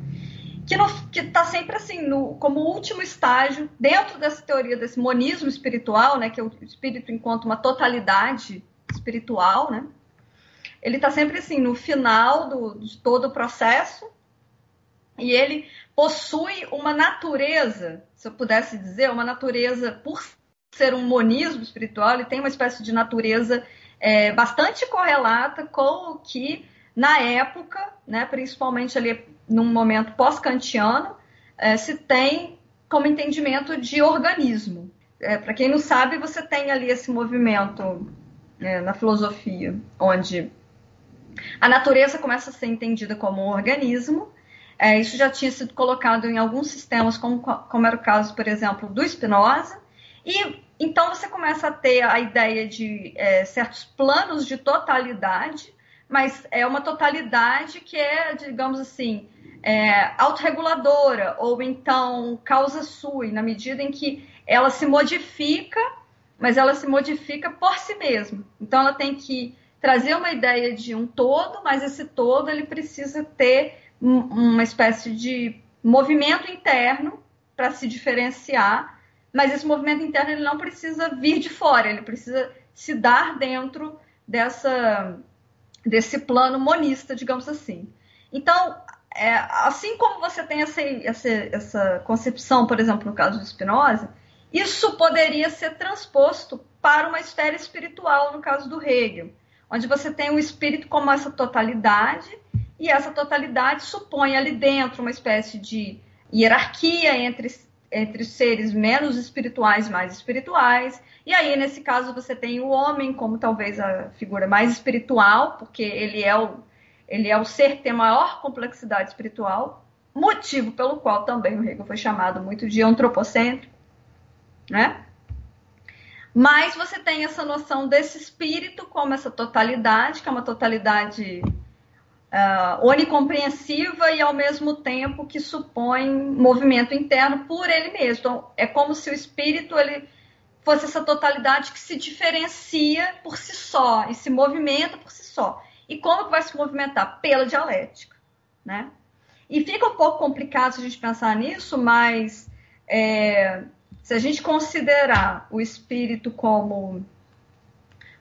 Que está sempre assim, no, como último estágio, dentro dessa teoria desse monismo espiritual, né, que é o espírito enquanto uma totalidade espiritual, né, ele está sempre assim, no final do, de todo o processo, e ele possui uma natureza, se eu pudesse dizer, uma natureza por ser um monismo espiritual, ele tem uma espécie de natureza é, bastante correlata com o que, na época, né, principalmente ali num momento pós-kantiano, é, se tem como entendimento de organismo. É, Para quem não sabe, você tem ali esse movimento é, na filosofia, onde a natureza começa a ser entendida como um organismo. É, isso já tinha sido colocado em alguns sistemas, como, como era o caso, por exemplo, do Spinoza, e então você começa a ter a ideia de é, certos planos de totalidade, mas é uma totalidade que é, digamos assim, é, autorreguladora, ou então causa sui, na medida em que ela se modifica, mas ela se modifica por si mesma. Então ela tem que trazer uma ideia de um todo, mas esse todo ele precisa ter uma espécie de movimento interno para se diferenciar mas esse movimento interno ele não precisa vir de fora, ele precisa se dar dentro dessa, desse plano monista, digamos assim. Então, é, assim como você tem essa, essa, essa concepção, por exemplo, no caso do Spinoza, isso poderia ser transposto para uma esfera espiritual, no caso do Hegel, onde você tem o espírito como essa totalidade, e essa totalidade supõe ali dentro uma espécie de hierarquia entre entre seres menos espirituais e mais espirituais. E aí, nesse caso, você tem o homem como talvez a figura mais espiritual, porque ele é o, ele é o ser que tem maior complexidade espiritual, motivo pelo qual também o Hegel foi chamado muito de antropocêntrico, né? Mas você tem essa noção desse espírito como essa totalidade, que é uma totalidade uh, onicompreensiva e ao mesmo tempo que supõe movimento interno por ele mesmo. Então, é como se o espírito ele fosse essa totalidade que se diferencia por si só e se movimenta por si só. E como que vai se movimentar? Pela dialética, né? E fica um pouco complicado se a gente pensar nisso, mas é, se a gente considerar o espírito como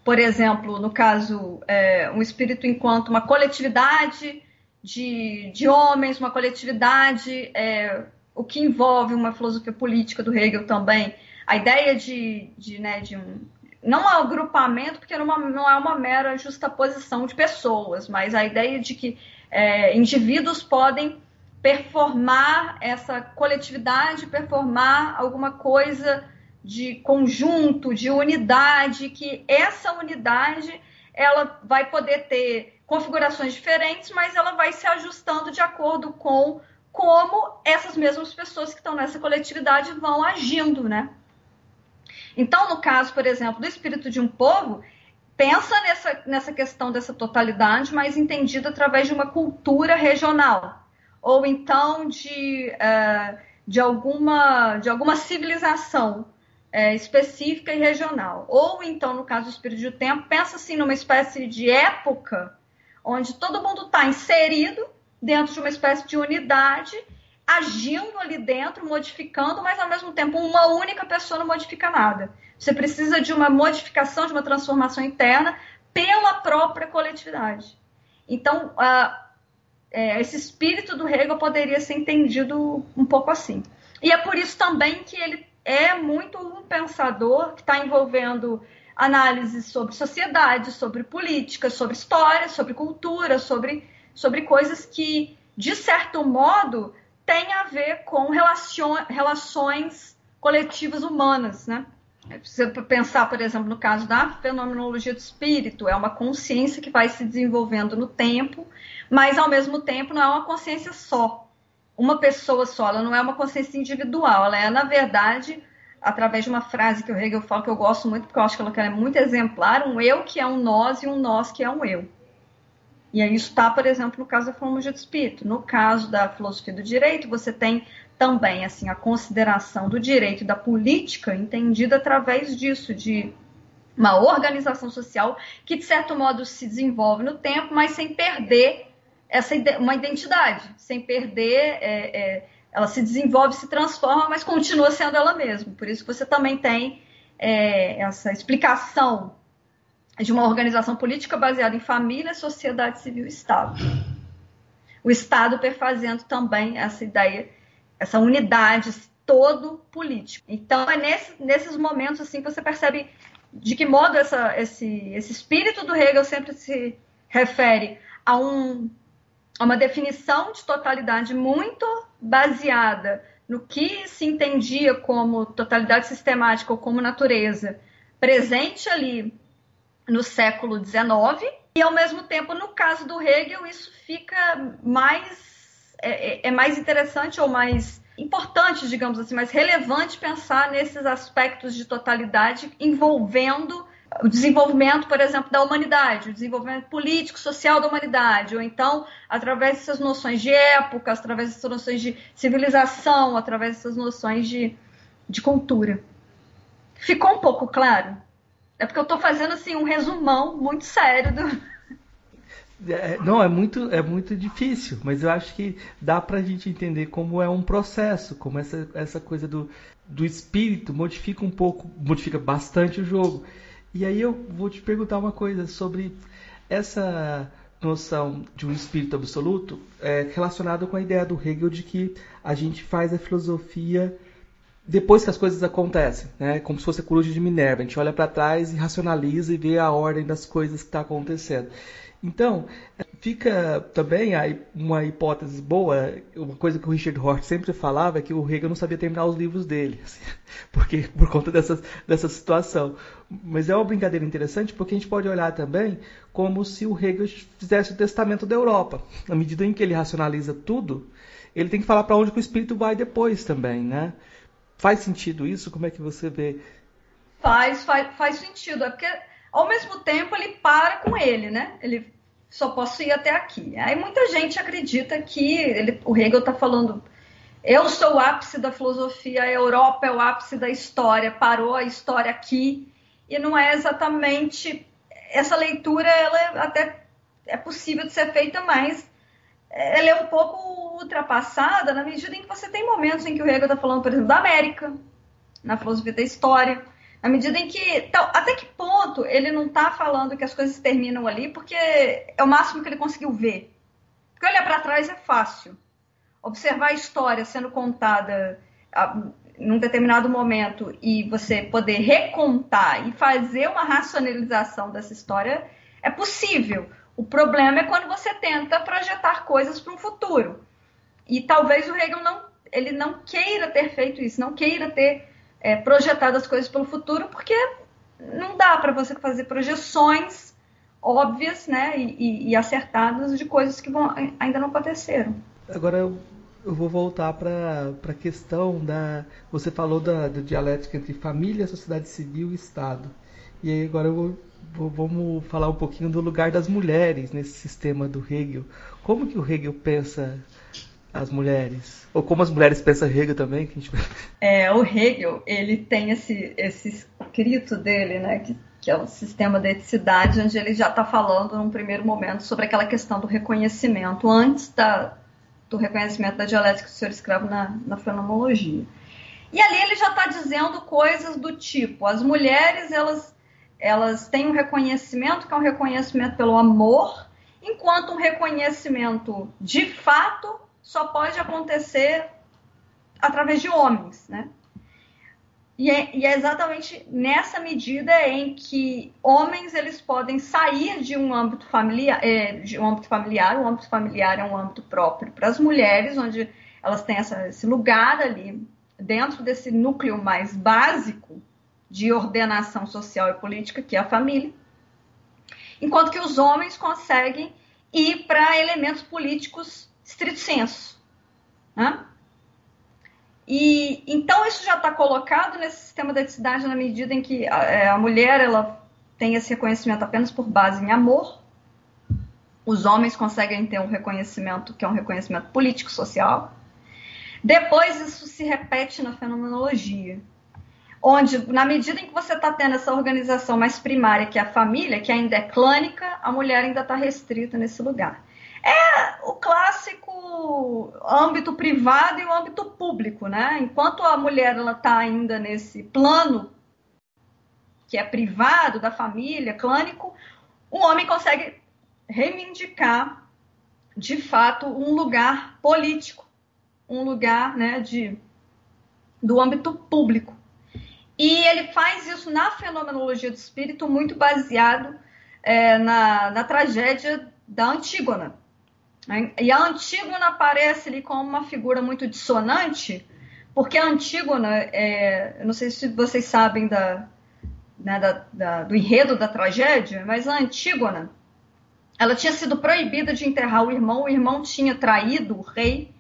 por exemplo, no caso, é, um espírito enquanto uma coletividade de, de homens, uma coletividade é, o que envolve uma filosofia política do Hegel também, a ideia de, de, né, de um, não um agrupamento, porque não, não é uma mera justaposição de pessoas, mas a ideia de que é, indivíduos podem performar essa coletividade, performar alguma coisa de conjunto, de unidade, que essa unidade ela vai poder ter configurações diferentes, mas ela vai se ajustando de acordo com como essas mesmas pessoas que estão nessa coletividade vão agindo, né? Então, no caso, por exemplo, do espírito de um povo, pensa nessa, nessa questão dessa totalidade, mas entendida através de uma cultura regional, ou então de, uh, de, alguma, de alguma civilização uh, específica e regional. Ou então, no caso do espírito de tempo, pensa assim numa espécie de época onde todo mundo está inserido dentro de uma espécie de unidade, agindo ali dentro, modificando, mas ao mesmo tempo uma única pessoa não modifica nada. Você precisa de uma modificação, de uma transformação interna pela própria coletividade. Então, é, esse espírito do Hegel poderia ser entendido um pouco assim. E é por isso também que ele é muito um pensador que está envolvendo análises sobre sociedade, sobre política, sobre história, sobre cultura, sobre sobre coisas que, de certo modo, têm a ver com relações coletivas humanas, né? Você pensar, por exemplo, no caso da fenomenologia do espírito, é uma consciência que vai se desenvolvendo no tempo, mas ao mesmo tempo não é uma consciência só, uma pessoa só, ela não é uma consciência individual, ela é, na verdade, através de uma frase que o Hegel fala que eu gosto muito, porque eu acho que ela é muito exemplar, um eu que é um nós e um nós que é um eu. E aí isso está, por exemplo, no caso da filosofia do espírito. No caso da filosofia do direito, você tem também assim a consideração do direito e da política entendida através disso, de uma organização social que, de certo modo, se desenvolve no tempo, mas sem perder essa uma identidade, sem perder. É, é, ela se desenvolve, se transforma, mas continua sendo ela mesma. Por isso que você também tem é, essa explicação de uma organização política baseada em família, sociedade civil e Estado. O Estado perfazendo também essa ideia, essa unidade todo político. Então é nesse, nesses momentos assim que você percebe de que modo essa, esse, esse espírito do Hegel sempre se refere a, um, uma definição de totalidade muito baseada no que se entendia como totalidade sistemática ou como natureza, presente ali no século XIX, e ao mesmo tempo, no caso do Hegel, isso fica mais é, é, é, mais interessante ou mais importante, digamos assim, mais relevante pensar nesses aspectos de totalidade envolvendo o desenvolvimento, por exemplo, da humanidade, o desenvolvimento político, social da humanidade, ou então através dessas noções de época, através dessas noções de civilização, através dessas noções de, de cultura. Ficou um pouco claro? É porque eu estou fazendo assim um resumão muito sério do. É, não, é muito, é muito difícil, mas eu acho que dá para a gente entender como é um processo, como essa, essa coisa do, do espírito modifica um pouco, modifica bastante o jogo. E aí eu vou te perguntar uma coisa sobre essa noção de um espírito absoluto é, relacionado com a ideia do Hegel de que a gente faz a filosofia depois que as coisas acontecem, né? Como se fosse a coruja de Minerva. A gente olha para trás e racionaliza e vê a ordem das coisas que está acontecendo. Então, fica também uma hipótese boa, uma coisa que o Richard Hort sempre falava, é que o Hegel não sabia terminar os livros dele, assim, porque por conta dessa, dessa situação. Mas é uma brincadeira interessante porque a gente pode olhar também como se o Hegel fizesse o testamento da Europa. Na medida em que ele racionaliza tudo, ele tem que falar para onde o espírito vai depois também, né? Faz sentido isso? Como é que você vê? Faz, faz, faz sentido. É porque, ao mesmo tempo, ele para com ele, né? Ele só posso ir até aqui. Aí muita gente acredita que ele, o Hegel está falando eu sou o ápice da filosofia, a Europa é o ápice da história, parou a história aqui. E não é exatamente. Essa leitura, ela é até é possível de ser feita, mas ela é um pouco ultrapassada na medida em que você tem momentos em que o Hegel está falando, por exemplo, da América, na filosofia da história, na medida em que, até que ponto ele não está falando que as coisas terminam ali, porque é o máximo que ele conseguiu ver. Porque olhar para trás é fácil. observar a história sendo contada num determinado momento e você poder recontar e fazer uma racionalização dessa história é possível. O problema é quando você tenta projetar coisas para um futuro. E talvez o Hegel não, ele não queira ter feito isso, não queira ter é, projetado as coisas pelo futuro, porque não dá para você fazer projeções óbvias né, e, e, acertadas de coisas que vão, ainda não aconteceram. Agora eu, eu vou voltar para a questão da. Você falou da, da, dialética entre família, sociedade civil e Estado. E aí agora eu vou, vou, vamos falar um pouquinho do lugar das mulheres nesse sistema do Hegel. Como que o Hegel pensa as mulheres? Ou como as mulheres pensam Hegel também? Que gente... É, o Hegel, ele tem esse, esse escrito dele, né, que, que é o sistema da eticidade, onde ele já está falando num primeiro momento sobre aquela questão do reconhecimento, antes da, do reconhecimento da dialética do senhor escravo na, na fenomenologia. E ali ele já está dizendo coisas do tipo, as mulheres, elas, elas têm um reconhecimento que é um reconhecimento pelo amor, enquanto um reconhecimento de fato só pode acontecer através de homens, né? E é, e é, exatamente nessa medida em que homens eles podem sair de um âmbito familiar, é, de um âmbito familiar, o âmbito familiar é um âmbito próprio para as mulheres, onde elas têm essa, esse lugar ali dentro desse núcleo mais básico de ordenação social e política que é a família, enquanto que os homens conseguem ir para elementos políticos estrito senso. Né? E então isso já está colocado nesse sistema da eticidade na medida em que a, é, a, mulher ela tem esse reconhecimento apenas por base em amor. Os homens conseguem ter um reconhecimento que é um reconhecimento político social. Depois isso se repete na fenomenologia, onde na medida em que você está tendo essa organização mais primária que é a família, que ainda é clânica, a mulher ainda está restrita nesse lugar. É o clássico âmbito privado e o âmbito público, né? Enquanto a mulher ela está ainda nesse plano que é privado da família, clânico, o homem consegue reivindicar de fato um lugar político, um lugar, né, de do âmbito público. E ele faz isso na fenomenologia do espírito muito baseado é, na, na tragédia da Antígona? E a Antígona aparece ali como uma figura muito dissonante, porque a Antígona, é, eu não sei se vocês sabem da, né, da, da, do enredo da tragédia, mas a Antígona, ela tinha sido proibida de enterrar o irmão, o irmão tinha traído o rei,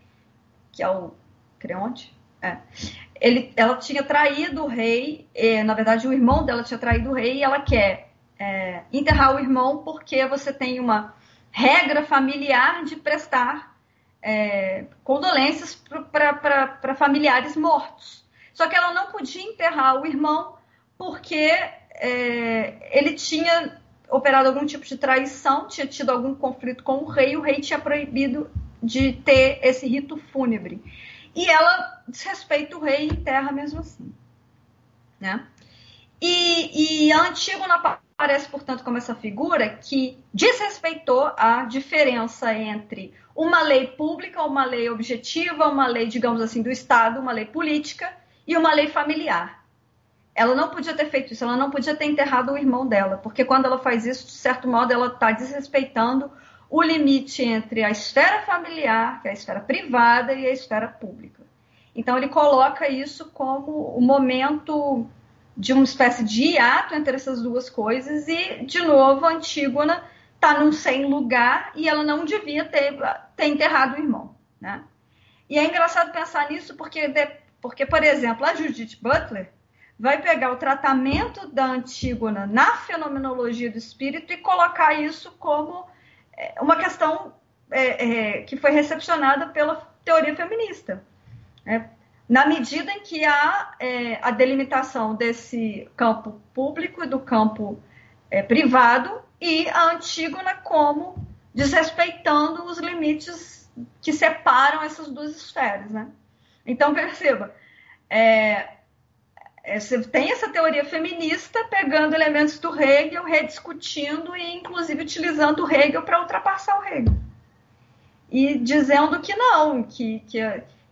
que é o Creonte, é. Ele, ela tinha traído o rei, na verdade o irmão dela tinha traído o rei e ela quer é, enterrar o irmão porque você tem uma regra familiar de prestar é, condolências para familiares mortos. Só que ela não podia enterrar o irmão porque é, ele tinha operado algum tipo de traição, tinha tido algum conflito com o rei, o rei tinha proibido de ter esse rito fúnebre. E ela desrespeita o rei e enterra mesmo assim. Né? E, e Antígona aparece, portanto, como essa figura que desrespeitou a diferença entre uma lei pública, uma lei objetiva, uma lei, digamos assim, do Estado, uma lei política e uma lei familiar. Ela não podia ter feito isso, ela não podia ter enterrado o irmão dela, porque quando ela faz isso, de certo modo, ela está desrespeitando o limite entre a esfera familiar, que é a esfera privada, e a esfera pública. Então, ele coloca isso como o momento de uma espécie de hiato entre essas duas coisas e, de novo, a Antígona está num sem lugar e ela não devia ter, ter enterrado o irmão, né? E é engraçado pensar nisso porque, porque, por exemplo, a Judith Butler vai pegar o tratamento da Antígona na fenomenologia do espírito e colocar isso como é, uma questão é, é, que foi recepcionada pela teoria feminista. É, na medida em que há é, a delimitação desse campo público e do campo é, privado e a Antígona como desrespeitando os limites que separam essas duas esferas, né? Então perceba, é, é você tem essa teoria feminista pegando elementos do Hegel, rediscutindo e inclusive utilizando o Hegel para ultrapassar o Hegel. e dizendo que não, que, que,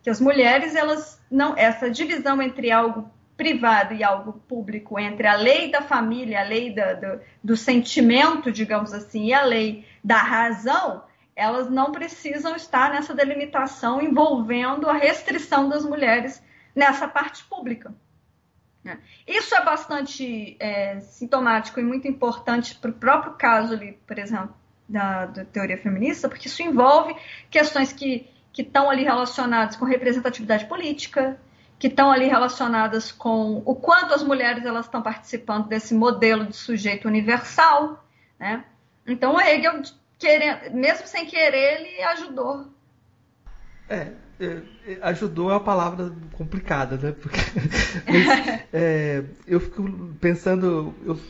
que as mulheres, elas não, essa divisão entre algo privado e algo público, entre a lei da família, a lei da, do, do sentimento, digamos assim, e a lei da razão, elas não precisam estar nessa delimitação envolvendo a restrição das mulheres nessa parte pública. Isso é bastante é, sintomático e muito importante para o próprio caso ali, por exemplo, da, da, teoria feminista, porque isso envolve questões que que estão ali relacionadas com representatividade política, que estão ali relacionadas com o quanto as mulheres elas estão participando desse modelo de sujeito universal, né? Então o Hegel, querendo, mesmo sem querer, ele ajudou. É, é, é ajudou é uma palavra complicada, né? Porque mas, é, eu fico pensando, eu,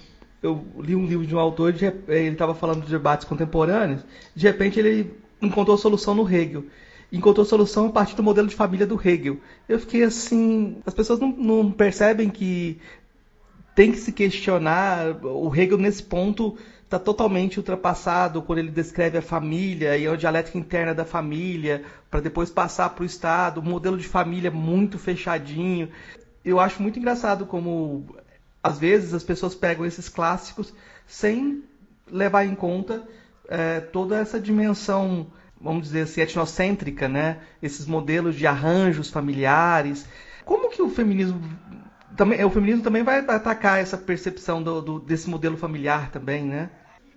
eu, li um livro de um autor, de, ele estava falando de debates contemporâneos, de repente ele encontrou a solução no Hegel encontrou solução a partir do modelo de família do Hegel. Eu fiquei assim, as pessoas não, não percebem que tem que se questionar, o Hegel nesse ponto está totalmente ultrapassado quando ele descreve a família e a dialética interna da família, para depois passar para o Estado, um modelo de família muito fechadinho. Eu acho muito engraçado como, às vezes, as pessoas pegam esses clássicos sem levar em conta é, toda essa dimensão vamos dizer assim, etnocêntrica, né? Esses modelos de arranjos familiares. Como que o feminismo também, o feminismo também vai atacar essa percepção do, do, desse modelo familiar também, né?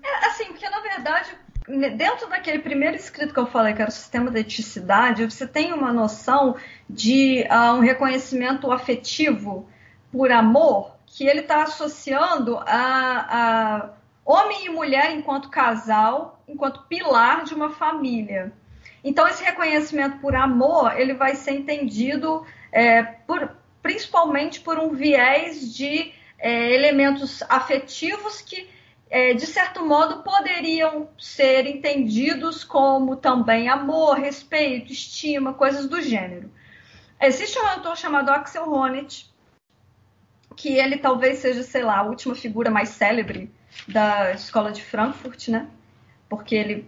É, assim, porque na verdade, dentro daquele primeiro escrito que eu falei, que era o sistema da eticidade, você tem uma noção de uh, um reconhecimento afetivo por amor que ele está associando a, a homem e mulher enquanto casal, enquanto pilar de uma família. Então, esse reconhecimento por amor, ele vai ser entendido é, por, principalmente por um viés de é, elementos afetivos que, é, de certo modo, poderiam ser entendidos como também amor, respeito, estima, coisas do gênero. Existe um autor chamado Axel Honneth, que ele talvez seja, sei lá, a última figura mais célebre da escola de Frankfurt, né? Porque ele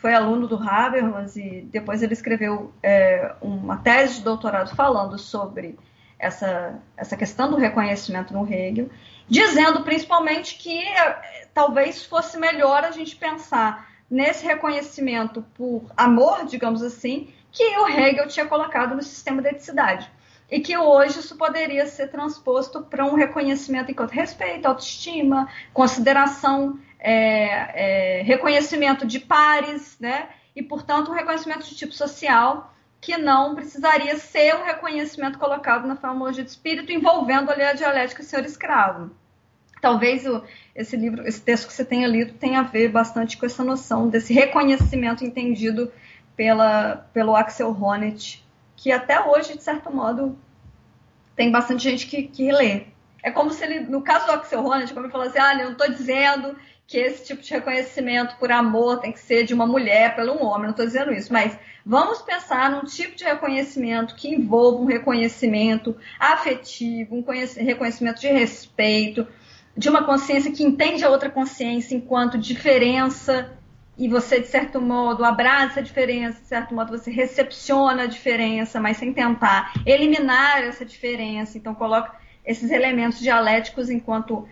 foi aluno do Habermas e depois ele escreveu é, uma tese de doutorado falando sobre essa, essa questão do reconhecimento no Hegel, dizendo principalmente que é, talvez fosse melhor a gente pensar nesse reconhecimento por amor, digamos assim, que o Hegel tinha colocado no sistema da eticidade e que hoje isso poderia ser transposto para um reconhecimento enquanto respeito, autoestima, consideração, é, é, reconhecimento de pares, né? E, portanto, um reconhecimento de tipo social que não precisaria ser um reconhecimento colocado na famologia de espírito, envolvendo ali a dialética senhor escravo. Talvez o, esse livro, esse texto que você tenha lido tenha a ver bastante com essa noção desse reconhecimento entendido pela, pelo Axel Honneth que até hoje, de certo modo, tem bastante gente que, que lê. É como se ele, no caso do Axel Honneth, como ele falou assim, ah, eu não estou dizendo que esse tipo de reconhecimento por amor tem que ser de uma mulher pelo um homem, não estou dizendo isso, mas vamos pensar num tipo de reconhecimento que envolva um reconhecimento afetivo, um reconhecimento de respeito, de uma consciência que entende a outra consciência enquanto diferença e você, de certo modo, abraça a diferença, de certo modo, você recepciona a diferença, mas sem tentar eliminar essa diferença. Então, coloca esses elementos dialéticos enquanto,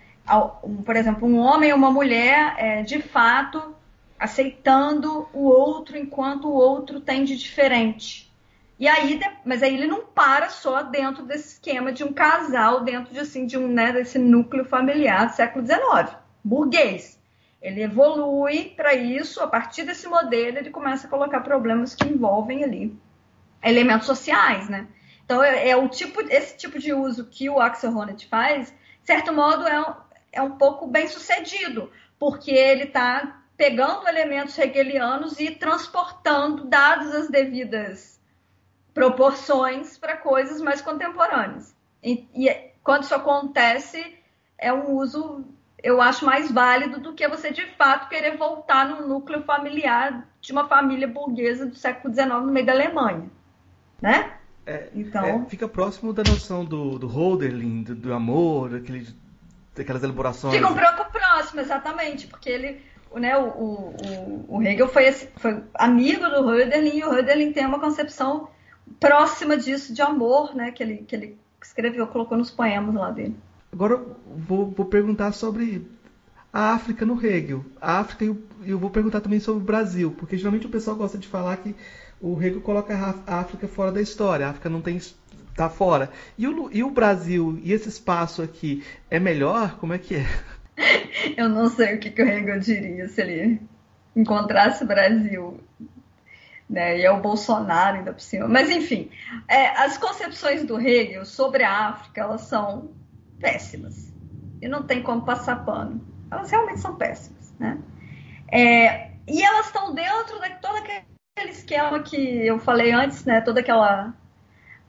por exemplo, um homem e uma mulher, é, de fato, aceitando o outro enquanto o outro tem de diferente. E aí, mas aí ele não para só dentro desse esquema de um casal, dentro de assim, de um, né, desse núcleo familiar do século XIX, burguês. Ele evolui para isso, a partir desse modelo, ele começa a colocar problemas que envolvem ali elementos sociais, né? Então, é, é o tipo, esse tipo de uso que o Axel Honneth faz, de certo modo, é é um pouco bem sucedido, porque ele está pegando elementos hegelianos e transportando, dadas as devidas proporções, para coisas mais contemporâneas. E, e quando isso acontece, é um uso eu acho mais válido do que você de fato querer voltar no núcleo familiar de uma família burguesa do século XIX no meio da Alemanha, né? É, então é, fica próximo da noção do, do Holderlin, do, do amor, daquele, daquelas elaborações. Fica um pouco próximo, exatamente, porque ele né, o, o, o Hegel foi, foi amigo do Hölderlin e o Hölderlin tem uma concepção próxima disso de amor, né, que ele, que ele escreveu, colocou nos poemas lá dele. Agora eu vou, vou perguntar sobre a África no Hegel. A África e eu vou perguntar também sobre o Brasil, porque geralmente o pessoal gosta de falar que o Hegel coloca a África fora da história. A África não tem tá fora. E o, e o Brasil e esse espaço aqui é melhor? Como é que é? Eu não sei o que, que o Hegel diria se ele encontrasse o Brasil. Né? E é o Bolsonaro ainda por cima. Mas, enfim, é, as concepções do Hegel sobre a África, elas são péssimas. E não tem como passar pano. Elas realmente são péssimas. Né? É, e elas estão dentro de todo aquele esquema que eu falei antes, né? Toda aquela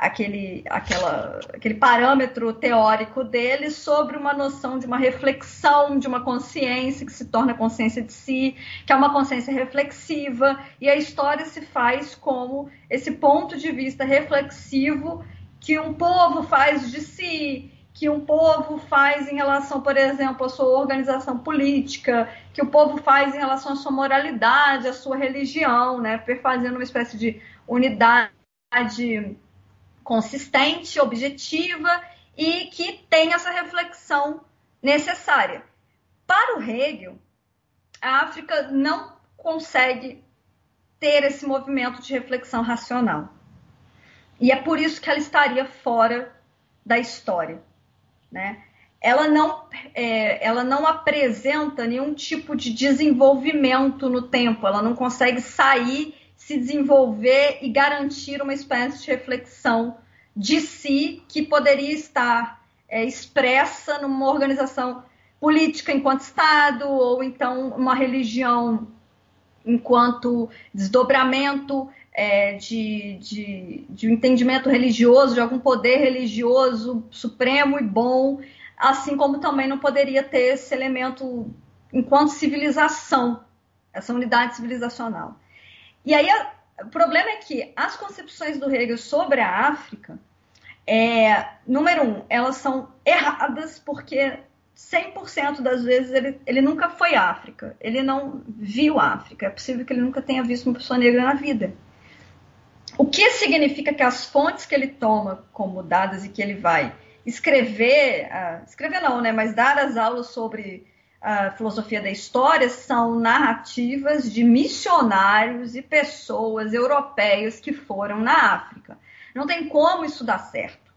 aquele, aquela, aquele parâmetro teórico dele sobre uma noção de uma reflexão, de uma consciência que se torna consciência de si, que é uma consciência reflexiva, e a história se faz como esse ponto de vista reflexivo que um povo faz de si, que um povo faz em relação, por exemplo, à sua organização política, que o povo faz em relação à sua moralidade, à sua religião, né, fazendo uma espécie de unidade consistente, objetiva e que tem essa reflexão necessária. Para o Hegel, a África não consegue ter esse movimento de reflexão racional. E é por isso que ela estaria fora da história. Né? Ela, não, é, ela não apresenta nenhum tipo de desenvolvimento no tempo, ela não consegue sair se desenvolver e garantir uma espécie de reflexão de si que poderia estar é, expressa numa organização política enquanto Estado, ou então uma religião enquanto desdobramento é, de, de, de um entendimento religioso, de algum poder religioso supremo e bom, assim como também não poderia ter esse elemento enquanto civilização, essa unidade civilizacional. E aí o problema é que as concepções do Hegel sobre a África, é, número um, elas são erradas porque 100% das vezes ele, ele nunca foi à África, ele não viu a África. É possível que ele nunca tenha visto uma pessoa negra na vida. O que significa que as fontes que ele toma como dadas e que ele vai escrever, uh, escrever não, né, mas dar as aulas sobre a filosofia da história são narrativas de missionários e pessoas europeias que foram na África. Não tem como isso dar certo.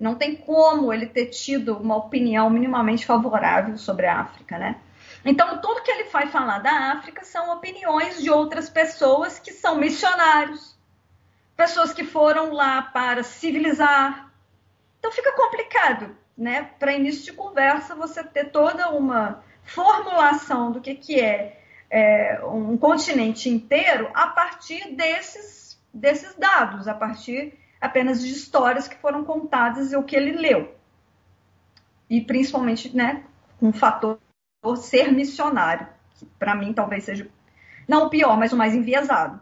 Não tem como ele ter tido uma opinião minimamente favorável sobre a África, né? Então, tudo que ele vai falar da África são opiniões de outras pessoas que são missionários, pessoas que foram lá para civilizar. Então, fica complicado, né? Para início de conversa, você ter toda uma formulação do que, que é, é um continente inteiro a partir desses, desses dados, a partir apenas de histórias que foram contadas e o que ele leu. E principalmente né, com o fator ser missionário, que para mim talvez seja não o pior, mas o mais enviesado.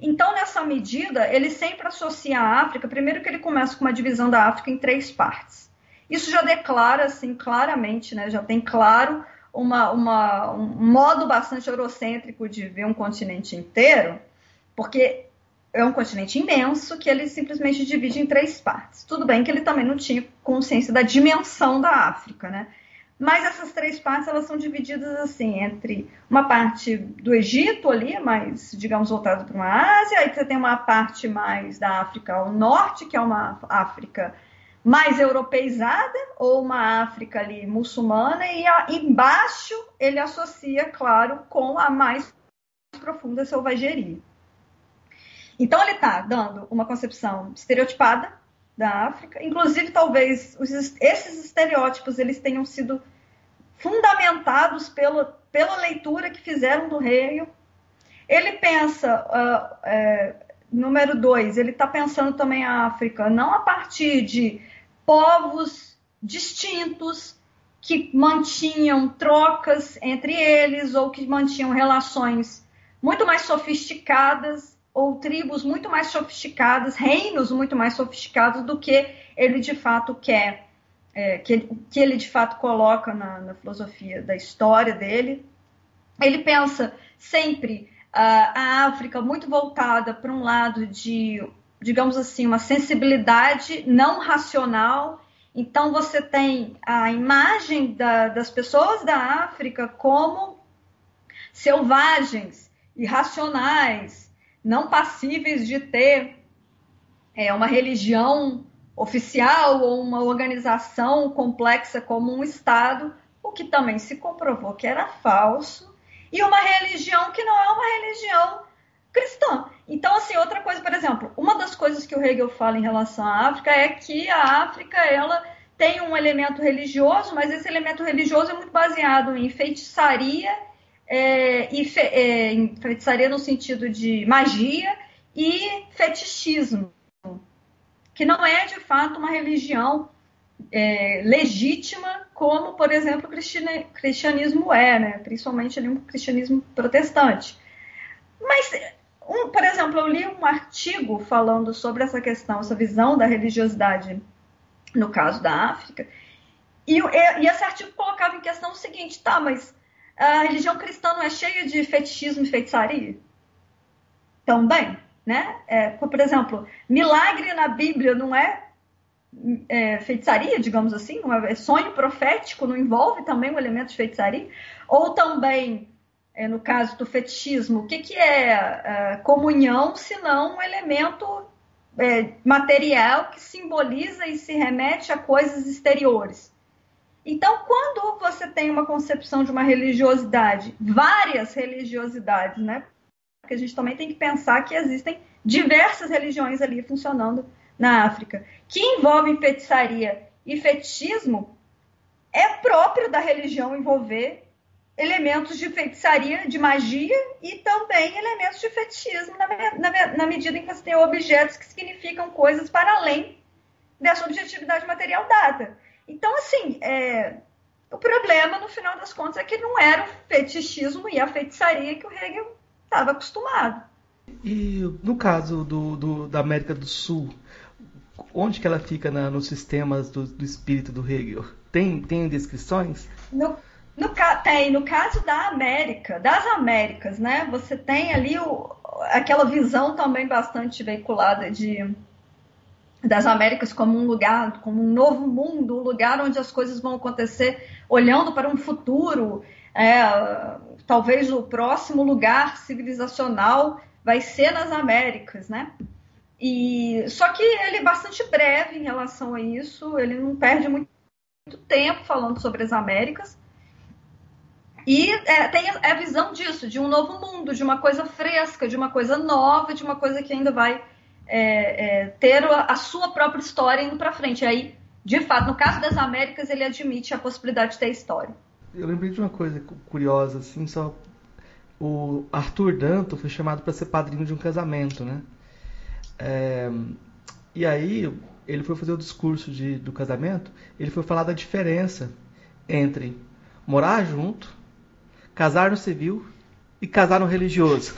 Então, nessa medida, ele sempre associa a África, primeiro que ele começa com uma divisão da África em três partes. Isso já declara, assim, claramente, né, já tem claro uma, uma, um modo bastante eurocêntrico de ver um continente inteiro, porque é um continente imenso que ele simplesmente divide em três partes. Tudo bem que ele também não tinha consciência da dimensão da África, né? Mas essas três partes elas são divididas assim entre uma parte do Egito ali, mais digamos voltada para uma Ásia, aí você tem uma parte mais da África ao norte, que é uma África mais europeizada ou uma África ali muçulmana e a, embaixo ele associa, claro, com a mais profunda selvageria. Então ele está dando uma concepção estereotipada da África, inclusive talvez os, esses estereótipos eles tenham sido fundamentados pela, pela leitura que fizeram do Hegel. Ele pensa, uh, é, número dois, ele está pensando também a África não a partir de povos distintos que mantinham trocas entre eles ou que mantinham relações muito mais sofisticadas ou tribos muito mais sofisticadas, reinos muito mais sofisticados do que ele de fato quer, é, que, ele, que ele de fato coloca na, na filosofia da história dele. ele pensa sempre uh, a África muito voltada para um lado de, digamos assim, uma sensibilidade não racional. Então, você tem a imagem da, das pessoas da África como selvagens, irracionais, não passíveis de ter é, uma religião oficial ou uma organização complexa como um Estado, o que também se comprovou que era falso, e uma religião que não é uma religião cristã. Então, assim, outra coisa, por exemplo, uma das coisas que o Hegel fala em relação à África é que a África, ela tem um elemento religioso, mas esse elemento religioso é muito baseado em feitiçaria, é, e fe, é, em feitiçaria no sentido de magia e fetichismo que não é de fato uma religião é, legítima, como, por exemplo, o cristianismo é, né? principalmente ali um cristianismo protestante. Mas, um, por exemplo, eu li um artigo falando sobre essa questão, essa visão da religiosidade no caso da África, e, e esse artigo colocava em questão o seguinte: tá, mas a religião cristã não é cheia de fetichismo e feitiçaria? Também né? É, por exemplo, milagre na Bíblia não é, é, feitiçaria, digamos assim, é, é, sonho profético, não envolve também um elemento de feitiçaria? Ou também, é, no caso do fetichismo, o que, que é, é comunhão se não um elemento é, material que simboliza e se remete a coisas exteriores? Então, quando você tem uma concepção de uma religiosidade, várias religiosidades, né? porque a gente também tem que pensar que existem diversas religiões ali funcionando na África, que envolvem feitiçaria e fetichismo, é próprio da religião envolver elementos de feitiçaria, de magia e também elementos de fetichismo, na, na, na medida em que você tem objetos que significam coisas para além dessa objetividade material dada. Então, assim, é, o problema, no final das contas, é que não era o fetichismo e a feitiçaria que o Hegel estava acostumado. E no caso do, do, da América do Sul, onde que ela fica na, nos sistemas do, do, espírito do Hegel? Tem, tem descrições? No, no, tem. No caso da América, das Américas, né? Você tem ali o, aquela visão também bastante veiculada de das Américas como um lugar, como um novo mundo, um lugar onde as coisas vão acontecer olhando para um futuro é, talvez o próximo lugar civilizacional vai ser nas Américas, né? E só que ele é bastante breve em relação a isso, ele não perde muito, muito tempo falando sobre as Américas. E é, tem a visão disso, de um novo mundo, de uma coisa fresca, de uma coisa nova, de uma coisa que ainda vai é, é, ter a, sua própria história indo para frente. Aí, de fato, no caso das Américas, ele admite a possibilidade de ter história eu lembrei de uma coisa curiosa, assim, só. O Arthur Danto foi chamado para ser padrinho de um casamento, né? É, e aí ele foi fazer o discurso de, do casamento, ele foi falar da diferença entre morar junto, casar no civil e casar no religioso.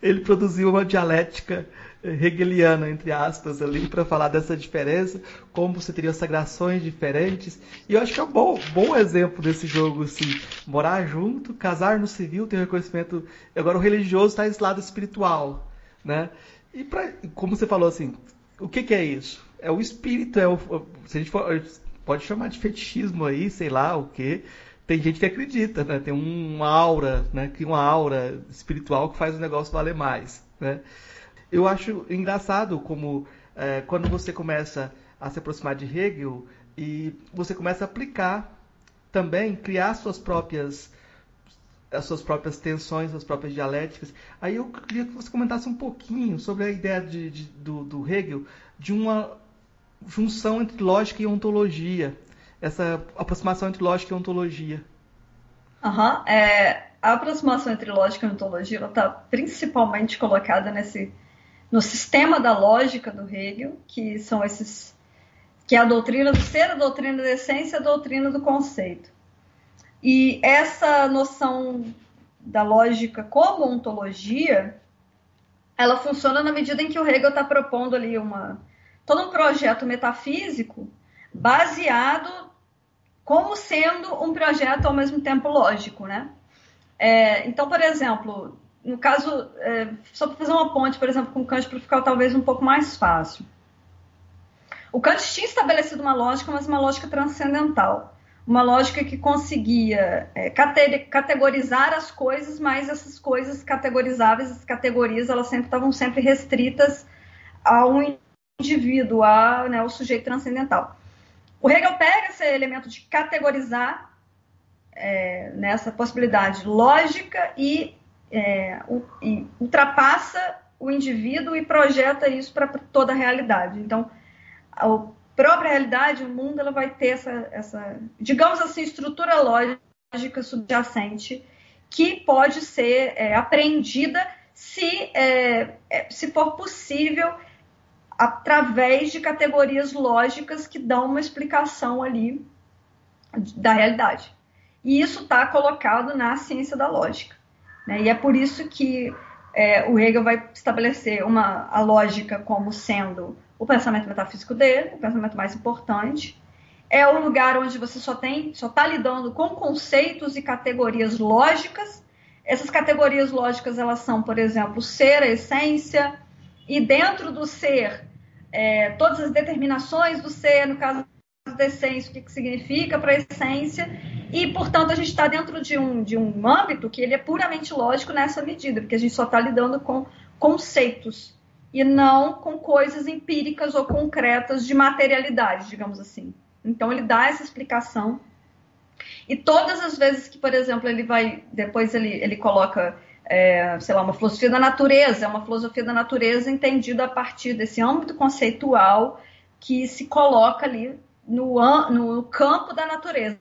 ele produziu uma dialética hegeliana, entre aspas, ali, para falar dessa diferença, como você teria sagrações diferentes. E eu acho que é um bom, bom exemplo desse jogo, assim, morar junto, casar no civil, ter reconhecimento. Agora o religioso está nesse lado espiritual, né? E pra, como você falou assim, o que, que é isso? É o espírito, é o, se a gente for, pode chamar de fetichismo aí, sei lá o que. Tem gente que acredita, né? Tem uma aura, né? Que uma aura espiritual que faz o negócio valer mais, né? Eu acho engraçado como é, quando você começa a se aproximar de Hegel e você começa a aplicar também, criar suas próprias as suas próprias tensões, as próprias dialéticas. Aí eu queria que você comentasse um pouquinho sobre a ideia de, de, do, do Hegel de uma junção entre lógica e ontologia, essa aproximação entre lógica e ontologia. Uhum. É, a aproximação entre lógica e ontologia está principalmente colocada nesse no sistema da lógica do Hegel, que são esses que é a doutrina do ser, a doutrina da essência, a doutrina do conceito. E essa noção da lógica como ontologia, ela funciona na medida em que o Hegel está propondo ali uma todo um projeto metafísico baseado como sendo um projeto ao mesmo tempo lógico, né? É, então, por exemplo, no caso, é, só para fazer uma ponte, por exemplo, com Kant para ficar talvez um pouco mais fácil. O Kant tinha estabelecido uma lógica, mas uma lógica transcendental. Uma lógica que conseguia é, categorizar as coisas, mas essas coisas categorizáveis, as categorias, elas sempre estavam sempre restritas a um indivíduo, a, né, ao sujeito transcendental. O Hegel pega esse elemento de categorizar é, nessa possibilidade lógica e, é, o, e, ultrapassa o indivíduo e projeta isso para toda a realidade. Então, a própria realidade, o mundo, ela vai ter essa, essa digamos assim, estrutura lógica subjacente que pode ser é, apreendida se, é, é, se for possível através de categorias lógicas que dão uma explicação ali da realidade. E isso está colocado na ciência da lógica. Né? E é por isso que é, o Hegel vai estabelecer uma, a lógica como sendo o pensamento metafísico dele, o pensamento mais importante. É o lugar onde você só tem, só está lidando com conceitos e categorias lógicas. Essas categorias lógicas elas são, por exemplo, ser, a essência, e dentro do ser, é, todas as determinações do ser, no caso da essência, o que, que significa para a essência, e, portanto, a gente está dentro de um, de um âmbito que ele é puramente lógico nessa medida, porque a gente só está lidando com conceitos e não com coisas empíricas ou concretas de materialidade, digamos assim. Então, ele dá essa explicação. E todas as vezes que, por exemplo, ele vai, depois ele, ele coloca é, sei lá, uma filosofia da natureza, é uma filosofia da natureza entendida a partir desse âmbito conceitual que se coloca ali no, no campo da natureza,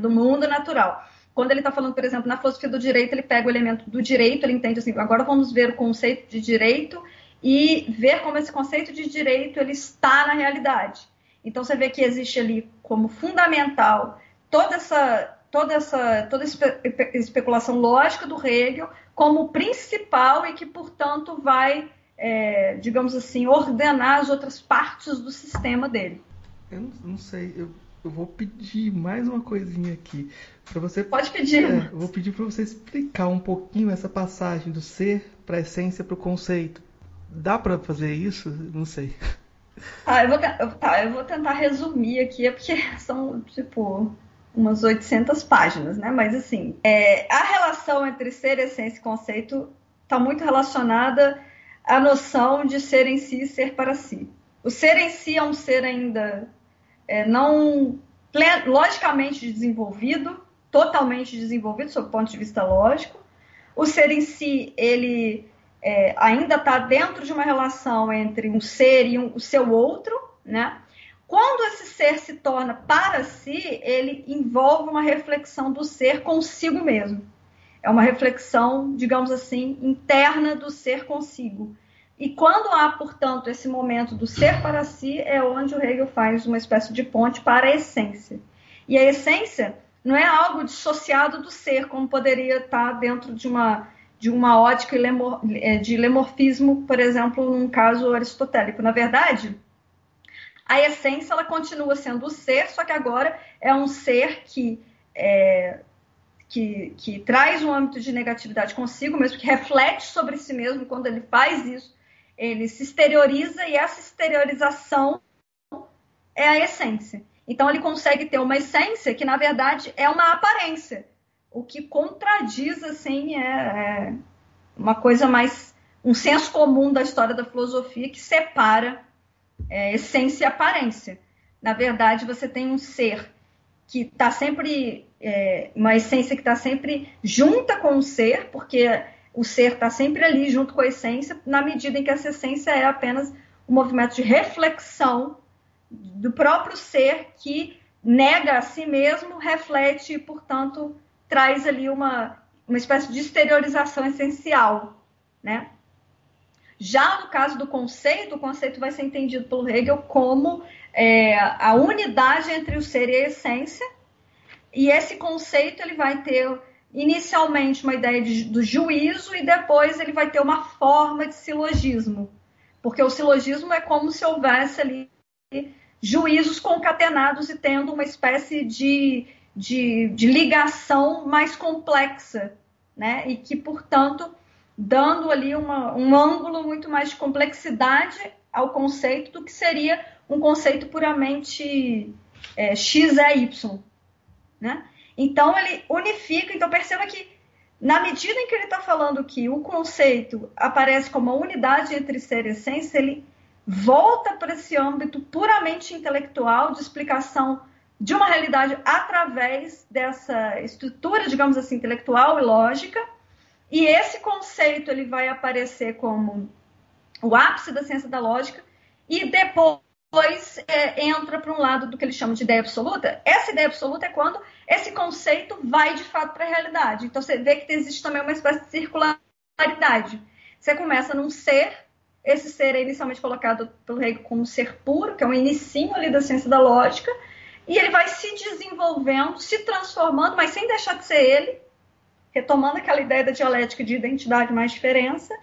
do mundo natural. Quando ele está falando, por exemplo, na filosofia do direito, ele pega o elemento do direito, ele entende assim, agora vamos ver o conceito de direito e ver como esse conceito de direito ele está na realidade. Então você vê que existe ali como fundamental toda essa toda essa toda a especulação lógica do Hegel como principal e que, portanto, vai, é, digamos assim, ordenar as outras partes do sistema dele. Eu não, não sei, eu, eu, vou pedir mais uma coisinha aqui para você. Pode pedir. É, eu vou pedir para você explicar um pouquinho essa passagem do ser para a essência para o conceito. Dá para fazer isso? Não sei. Ah, eu vou, tá, eu vou tentar resumir aqui, é porque são, tipo, umas 800 páginas, né? Mas assim, é, a relação entre ser, essência e conceito está muito relacionada à noção de ser em si e ser para si. O ser em si é um ser ainda é, não logicamente desenvolvido, totalmente desenvolvido sob o ponto de vista lógico. O ser em si, ele é, ainda está dentro de uma relação entre um ser e um, o seu outro, né? Quando esse ser se torna para si, ele envolve uma reflexão do ser consigo mesmo. É uma reflexão, digamos assim, interna do ser consigo. E quando há, portanto, esse momento do ser para si, é onde o Hegel faz uma espécie de ponte para a essência. E a essência não é algo dissociado do ser, como poderia estar dentro de uma, de uma ótica de lemorfismo, por exemplo, num caso aristotélico. Na verdade, a essência ela continua sendo o ser, só que agora é um ser que, é, que, que traz um âmbito de negatividade consigo mesmo, que reflete sobre si mesmo, quando ele faz isso, ele se exterioriza e essa exteriorização é a essência. Então ele consegue ter uma essência que na verdade é uma aparência, o que contradiz assim é, é uma coisa mais um senso comum da história da filosofia que separa é, essência e aparência. Na verdade, você tem um ser que está sempre, é, uma essência que está sempre junta com o ser, porque o ser está sempre ali junto com a essência, na medida em que essa essência é apenas um movimento de reflexão do próprio ser que nega a si mesmo, reflete e, portanto, traz ali uma, uma espécie de exteriorização essencial, né? Já no caso do conceito, o conceito vai ser entendido pelo Hegel como é, a unidade entre o ser e a essência, e esse conceito ele vai ter inicialmente uma ideia de, do juízo e depois ele vai ter uma forma de silogismo, porque o silogismo é como se houvesse ali juízos concatenados e tendo uma espécie de, de, de ligação mais complexa, né? E que, portanto, dando ali uma, um ângulo muito mais de complexidade ao conceito do que seria um conceito puramente é, X é Y. Né? Então ele unifica, então perceba que na medida em que ele está falando que o conceito aparece como uma unidade entre ser e essência, ele volta para esse âmbito puramente intelectual de explicação de uma realidade através dessa estrutura, digamos assim, intelectual e lógica. E esse conceito ele vai aparecer como o ápice da ciência da lógica e depois é, entra para um lado do que eles chamam de ideia absoluta. Essa ideia absoluta é quando esse conceito vai de fato para a realidade. Então você vê que existe também uma espécie de circularidade. Você começa num ser, esse ser é inicialmente colocado pelo Hegel como ser puro, que é um inicinho ali da ciência da lógica, e ele vai se desenvolvendo, se transformando, mas sem deixar de ser ele, retomando aquela ideia da dialética de identidade mais diferença,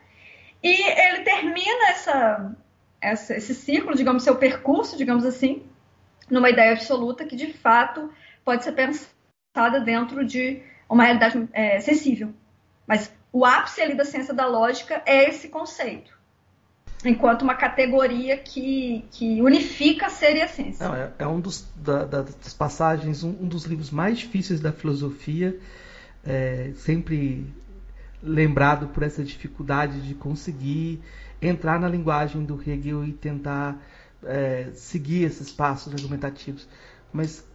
e ele termina essa essa, esse círculo, digamos, seu percurso, digamos assim, numa ideia absoluta que de fato pode ser pensada dentro de uma realidade é, sensível. Mas o ápice ali da ciência da lógica é esse conceito, enquanto uma categoria que, que unifica ser e a ciência. Não, é, é, um dos, da, das passagens, um, um, dos livros mais difíceis da filosofia, é, sempre lembrado por essa dificuldade de conseguir entrar na linguagem do Hegel e tentar é, seguir esses passos argumentativos. Mas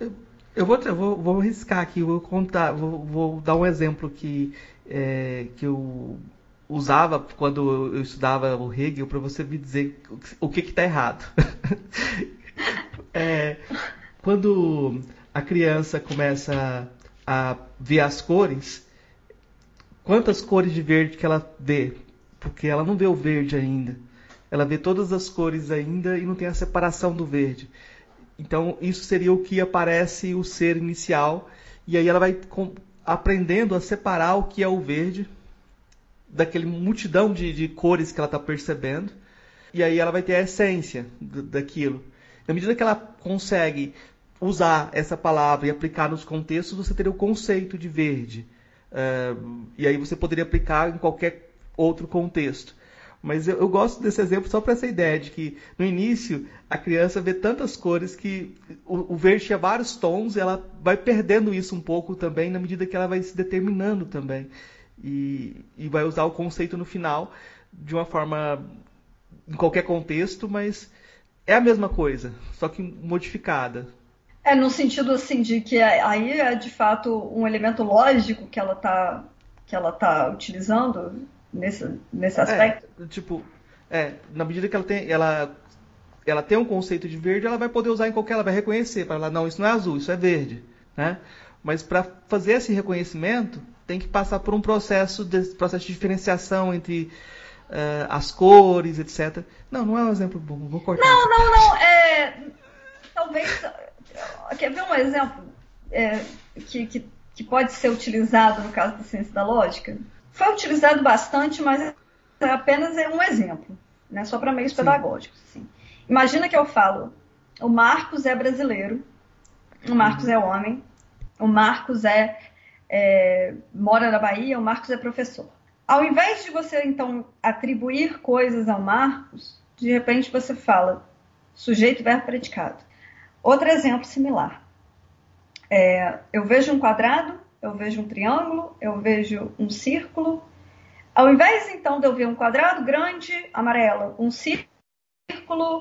eu, eu, vou, eu vou, vou arriscar aqui, vou contar, vou, vou dar um exemplo que, é, que eu usava quando eu estudava o Hegel para você me dizer o que está errado. é, quando a criança começa a ver as cores, quantas cores de verde que ela vê? porque ela não vê o verde ainda. Ela vê todas as cores ainda e não tem a separação do verde. Então, isso seria o que aparece o ser inicial. E aí ela vai aprendendo a separar o que é o verde daquele multidão de, de cores que ela está percebendo. E aí ela vai ter a essência daquilo. Na medida que ela consegue usar essa palavra e aplicar nos contextos, você teria o conceito de verde. Uh, e aí você poderia aplicar em qualquer outro contexto. Mas eu, eu gosto desse exemplo só para essa ideia de que no início a criança vê tantas cores que o, o verde tinha vários tons e ela vai perdendo isso um pouco também na medida que ela vai se determinando também. E, e vai usar o conceito no final de uma forma em qualquer contexto, mas é a mesma coisa, só que modificada. É no sentido assim de que aí é de fato um elemento lógico que ela está que ela tá utilizando nesse, nesse aspecto? É, tipo, é, na medida que ela tem, ela, ela tem um conceito de verde, ela vai poder usar em qualquer, ela vai reconhecer, para ela, não, isso não é azul, isso é verde, né? Mas para fazer esse reconhecimento, tem que passar por um processo de, processo de diferenciação entre uh, as cores, etc. Não, não é um exemplo bom, vou cortar. Não, não, não, é, talvez, quer ver um exemplo é, que, que, que pode ser utilizado no caso da ciência da lógica? Foi utilizado bastante, mas é apenas um exemplo, né? só para meios Sim. pedagógicos. Assim. Imagina que eu falo, o Marcos é brasileiro, o Marcos uhum. é homem, o Marcos é, é, mora na Bahia, o Marcos é professor. Ao invés de você, então, atribuir coisas ao Marcos, de repente você fala sujeito, verbo, predicado. Outro exemplo similar. É, eu vejo um quadrado, eu vejo um triângulo, eu vejo um círculo. Ao invés, então, de eu ver um quadrado grande, amarelo, um círculo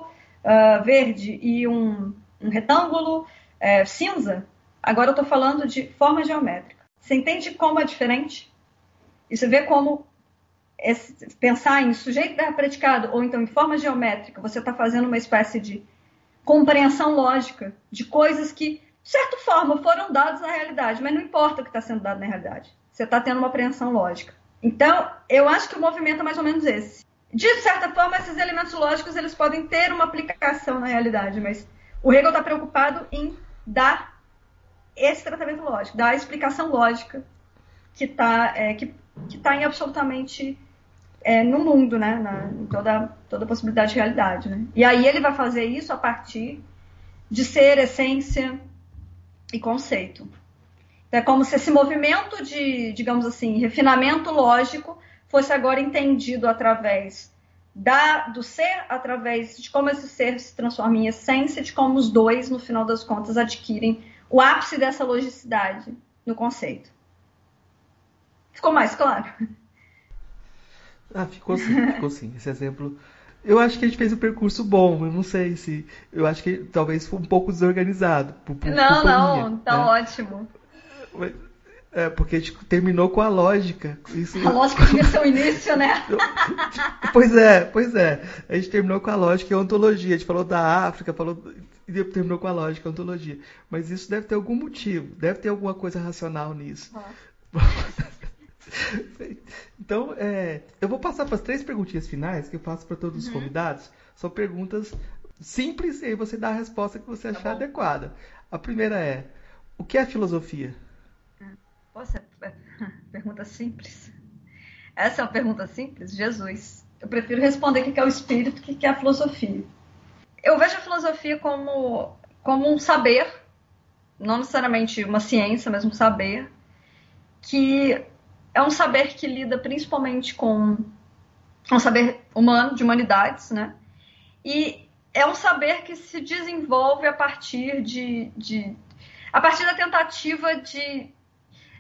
uh, verde e um, um retângulo uh, cinza, agora eu estou falando de forma geométrica. Você entende como é diferente? E você vê como esse, pensar em sujeito verbo predicado ou então em forma geométrica, você está fazendo uma espécie de compreensão lógica de coisas que de certa forma, foram dados na realidade, mas não importa o que está sendo dado na realidade. Você está tendo uma apreensão lógica. Então, eu acho que o movimento é mais ou menos esse. De certa forma, esses elementos lógicos eles podem ter uma aplicação na realidade, mas o Hegel está preocupado em dar esse tratamento lógico, dar a explicação lógica que está é, que, que tá em absolutamente é, no mundo, né? Na, em toda, toda possibilidade de realidade. Né? E aí ele vai fazer isso a partir de ser, essência e conceito. É como se esse movimento de, digamos assim, refinamento lógico fosse agora entendido através da, do ser, através de como esse ser se transforma em essência, de como os dois, no final das contas, adquirem o ápice dessa logicidade no conceito. Ficou mais claro? Ah, ficou sim, ficou sim. Esse exemplo. Eu acho que a gente fez um percurso bom, eu não sei se. Eu acho que talvez foi um pouco desorganizado. Por, por, não, não, minha, tá né? ótimo. É, porque a gente terminou com a lógica. Isso... A lógica devia ser o início, né? pois é, pois é. A gente terminou com a lógica e a ontologia. A gente falou da África, falou e terminou com a lógica e a ontologia. Mas isso deve ter algum motivo, deve ter alguma coisa racional nisso. Ah. então, é, eu vou passar para as três perguntinhas finais que eu faço para todos os uhum. convidados. São perguntas simples e aí você dá a resposta que você tá achar tá adequada. A primeira é: o que é filosofia? Poxa, é, pergunta simples. Essa é uma pergunta simples? Jesus. Eu prefiro responder o que é o espírito, o que é a filosofia. Eu vejo a filosofia como, como um saber, não necessariamente uma ciência, mas um saber, que é um saber que lida principalmente com um saber humano, de humanidades, né? E é um saber que se desenvolve a partir de, de a partir da tentativa de,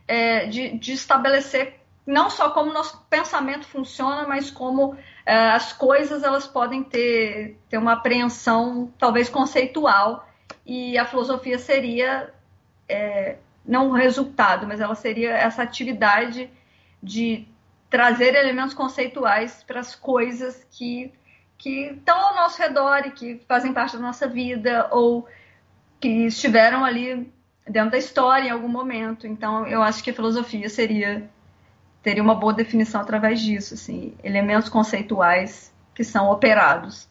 é, de, de, estabelecer não só como nosso pensamento funciona, mas como é, as coisas elas podem ter, ter uma apreensão talvez conceitual e a filosofia seria é, não o resultado, mas ela seria essa atividade de trazer elementos conceituais para as coisas que, que estão ao nosso redor e que fazem parte da nossa vida ou que estiveram ali dentro da história em algum momento. Então, eu acho que a filosofia seria teria uma boa definição através disso, assim, elementos conceituais que são operados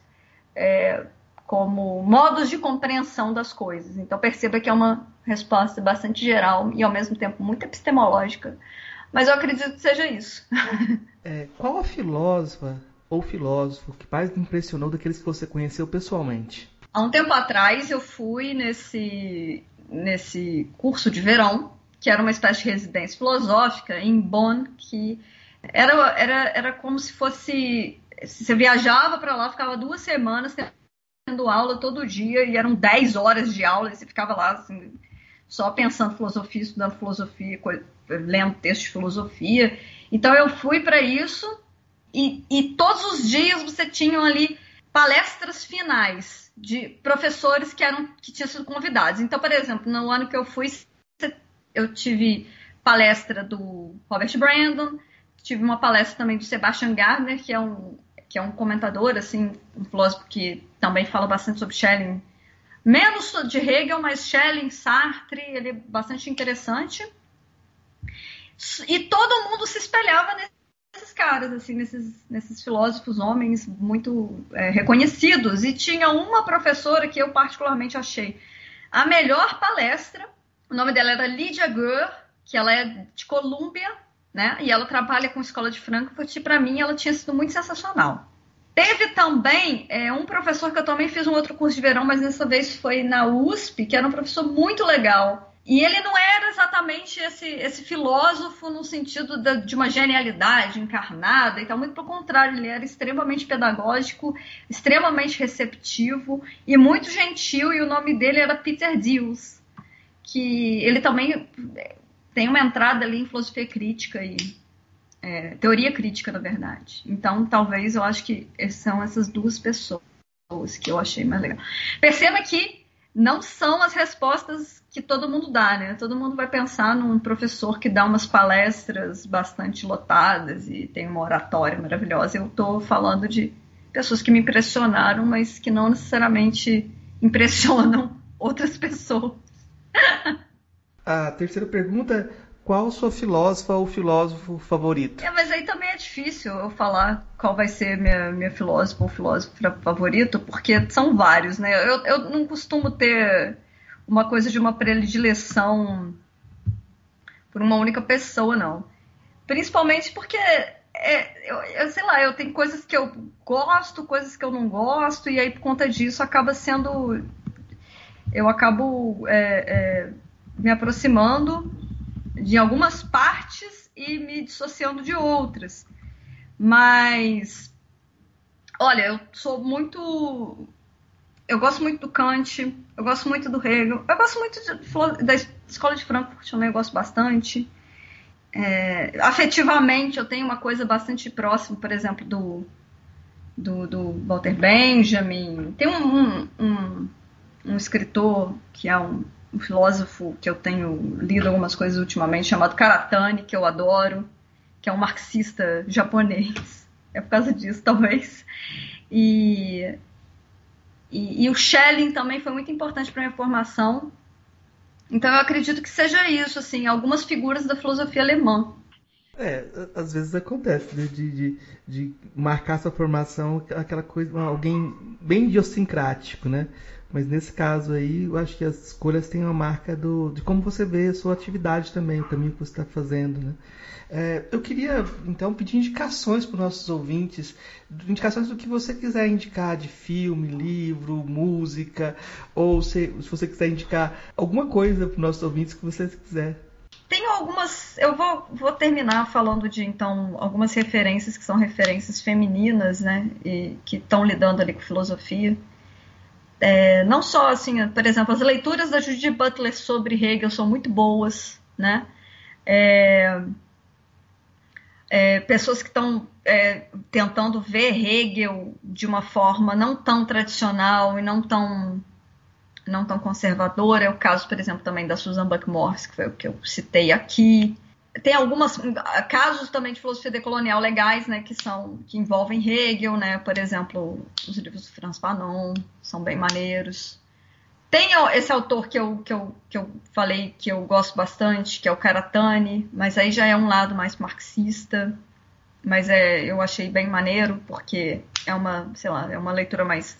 é, como modos de compreensão das coisas. Então, perceba que é uma resposta bastante geral e, ao mesmo tempo, muito epistemológica mas eu acredito que seja isso. É, qual a filósofa ou filósofo que mais impressionou daqueles que você conheceu pessoalmente? Há um tempo atrás eu fui nesse, nesse curso de verão, que era uma espécie de residência filosófica em Bonn, que era, era, era como se fosse. Você viajava para lá, ficava duas semanas tendo aula todo dia, e eram 10 horas de aula, e você ficava lá assim, só pensando filosofia, estudando filosofia, lendo texto de filosofia. Então eu fui para isso e, e, todos os dias você tinha ali palestras finais de professores que eram que tinham sido convidados. Então, por exemplo, no ano que eu fui, eu tive palestra do Robert Brandon, tive uma palestra também do Sebastian Gardner, que é um que é um comentador assim, um filósofo que também fala bastante sobre Schelling, menos de Hegel, mas Schelling, Sartre, ele é bastante interessante. E todo mundo se espelhava nesses caras, assim, nesses, nesses filósofos homens muito é, reconhecidos. E tinha uma professora que eu particularmente achei a melhor palestra. O nome dela era Lydia Gurr, que ela é de Colômbia, né? E ela trabalha com a Escola de Frankfurt. E para mim ela tinha sido muito sensacional. Teve também é, um professor que eu também fiz um outro curso de verão, mas dessa vez foi na USP, que era um professor muito legal. E ele não era exatamente esse, esse filósofo no sentido de, de uma genialidade encarnada e tal, muito pelo contrário, ele era extremamente pedagógico, extremamente receptivo e muito gentil, e o nome dele era Peter Diels, que ele também tem uma entrada ali em filosofia crítica e é, teoria crítica, na verdade. Então, talvez eu acho que são essas duas pessoas que eu achei mais legal. Perceba que não são as respostas que todo mundo dá, né? Todo mundo vai pensar num professor que dá umas palestras bastante lotadas e tem uma oratória maravilhosa. Eu estou falando de pessoas que me impressionaram, mas que não necessariamente impressionam outras pessoas. A terceira pergunta qual sua filósofa ou filósofo favorito? É, mas aí também é difícil eu falar qual vai ser minha, minha filósofa ou filósofo favorito, porque são vários, né? Eu, eu não costumo ter uma coisa de uma predileção por uma única pessoa, não. Principalmente porque é, eu, eu, sei lá, eu tenho coisas que eu gosto, coisas que eu não gosto, e aí por conta disso acaba sendo. Eu acabo é, é, me aproximando de algumas partes e me dissociando de outras. Mas, olha, eu sou muito. Eu gosto muito do Kant, eu gosto muito do Hegel, eu gosto muito de, da escola de Frankfurt eu gosto bastante. É, afetivamente, eu tenho uma coisa bastante próxima, por exemplo, do, do, do Walter Benjamin. Tem um, um, um, um escritor que é um, um, filósofo que eu tenho lido algumas coisas ultimamente, chamado Karatani, que eu adoro, que é um marxista japonês. É por causa disso, talvez. E, e, e o Schelling também foi muito importante para minha formação. Então eu acredito que seja isso, assim, algumas figuras da filosofia alemã. É, às vezes acontece, né? De, de, de marcar sua formação aquela coisa, alguém bem idiosincrático, né? Mas nesse caso aí, eu acho que as escolhas têm uma marca do, de como você vê a sua atividade também, o caminho que você está fazendo, né? É, eu queria, então, pedir indicações para os nossos ouvintes, indicações do que você quiser indicar de filme, livro, música, ou se, se você quiser indicar alguma coisa para os nossos ouvintes que você quiser. Tenho algumas. Eu vou, vou terminar falando de então algumas referências que são referências femininas, né? E que estão lidando ali com filosofia. É, não só assim, por exemplo, as leituras da Judith Butler sobre Hegel são muito boas, né? É, é, pessoas que estão é, tentando ver Hegel de uma forma não tão tradicional e não tão não tão conservadora. É o caso, por exemplo, também da Susan Buck-Morse, que foi o que eu citei aqui. Tem alguns casos também de filosofia decolonial legais, né, que são que envolvem Hegel, né, por exemplo, os livros do Franz Fanon são bem maneiros. Tem esse autor que eu, que, eu, que eu falei que eu gosto bastante, que é o Karatani, mas aí já é um lado mais marxista. Mas é, eu achei bem maneiro, porque é uma, sei lá, é uma leitura mais,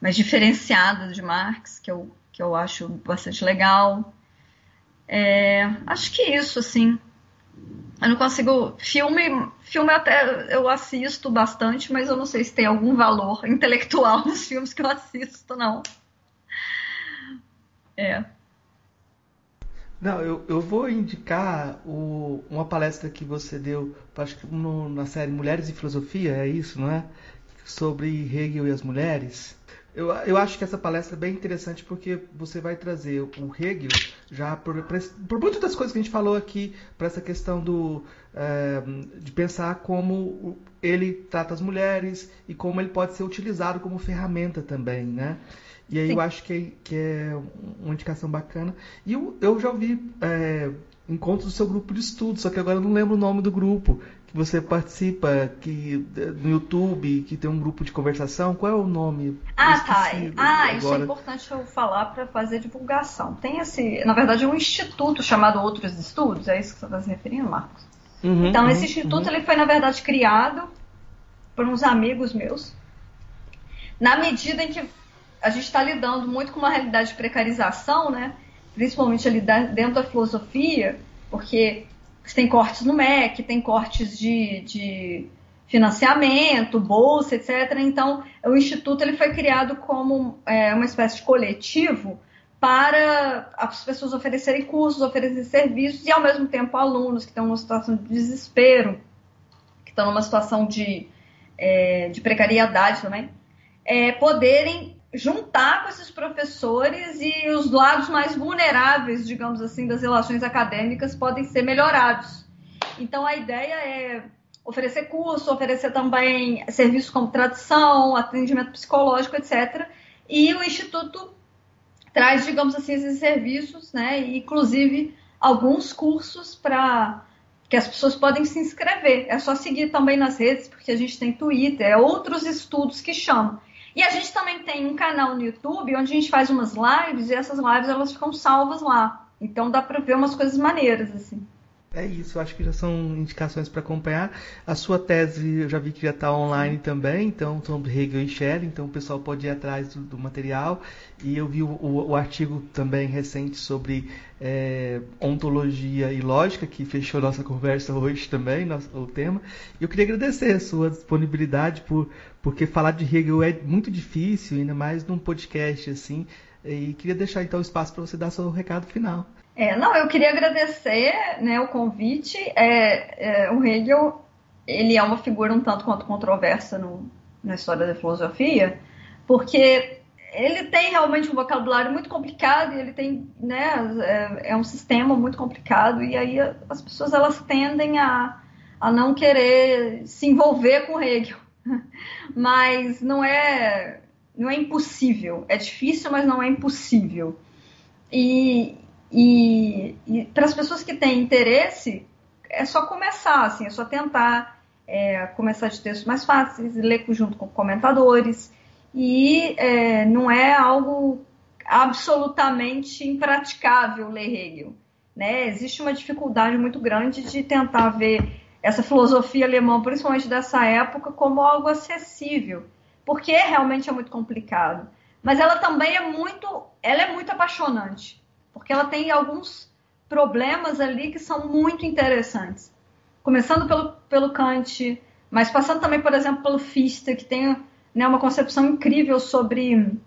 mais diferenciada de Marx, que eu, que eu acho bastante legal. É, acho que isso, assim. Eu não consigo. Filme, filme até eu assisto bastante, mas eu não sei se tem algum valor intelectual nos filmes que eu assisto, não. É. Não, eu, eu vou indicar o, uma palestra que você deu, acho que no, na série Mulheres e Filosofia, é isso, não é? Sobre Hegel e as mulheres. Eu, eu acho que essa palestra é bem interessante porque você vai trazer o Hegel já por, por muitas das coisas que a gente falou aqui, para essa questão do, é, de pensar como ele trata as mulheres e como ele pode ser utilizado como ferramenta também, né? E aí Sim. eu acho que é, que é uma indicação bacana. E eu, eu já ouvi é, encontros do seu grupo de estudo, só que agora eu não lembro o nome do grupo que você participa que no YouTube, que tem um grupo de conversação. Qual é o nome? Ah, tá. Ah, agora. isso é importante eu falar para fazer divulgação. Tem esse, na verdade, um instituto chamado Outros Estudos, é isso que você está se referindo, Marcos? Uhum, então, uhum, esse instituto uhum. ele foi, na verdade, criado por uns amigos meus, na medida em que a gente está lidando muito com uma realidade de precarização, né? principalmente ali dentro da filosofia, porque tem cortes no MEC, tem cortes de, de financiamento, bolsa, etc. Então, o Instituto ele foi criado como é, uma espécie de coletivo para as pessoas oferecerem cursos, oferecerem serviços e, ao mesmo tempo, alunos que estão numa situação de desespero, que estão numa situação de, é, de precariedade também, é, poderem juntar com esses professores e os lados mais vulneráveis, digamos assim, das relações acadêmicas podem ser melhorados. Então a ideia é oferecer curso, oferecer também serviços como tradução, atendimento psicológico, etc. E o Instituto traz, digamos assim, esses serviços, né? Inclusive alguns cursos para que as pessoas podem se inscrever. É só seguir também nas redes, porque a gente tem Twitter, é outros estudos que chamam. E a gente também tem um canal no YouTube onde a gente faz umas lives e essas lives elas ficam salvas lá. Então dá para ver umas coisas maneiras assim. É isso, acho que já são indicações para acompanhar. A sua tese eu já vi que já está online também, então sobre Hegel e Schelling, então o pessoal pode ir atrás do, do material. E eu vi o, o, o artigo também recente sobre é, ontologia e lógica, que fechou nossa conversa hoje também, nosso, o tema. E eu queria agradecer a sua disponibilidade, por, porque falar de Hegel é muito difícil, ainda mais num podcast assim. E queria deixar então o espaço para você dar seu recado final. É, não, eu queria agradecer né, o convite. É, é, o Hegel ele é uma figura um tanto quanto controversa no, na história da filosofia, porque ele tem realmente um vocabulário muito complicado e ele tem, né, é, é, um sistema muito complicado e aí as pessoas elas tendem a, a não querer se envolver com Hegel, mas não é não é impossível, é difícil, mas não é impossível. E, e, e para as pessoas que têm interesse, é só começar, assim, é só tentar é, começar de textos mais fáceis, ler junto com comentadores, e é, não é algo absolutamente impraticável ler Hegel. Né? Existe uma dificuldade muito grande de tentar ver essa filosofia alemã, principalmente dessa época, como algo acessível, porque realmente é muito complicado. Mas ela também é muito, ela é muito apaixonante porque ela tem alguns problemas ali que são muito interessantes. Começando pelo, pelo Kant, mas passando também, por exemplo, pelo Fichte, que tem né, uma concepção incrível sobre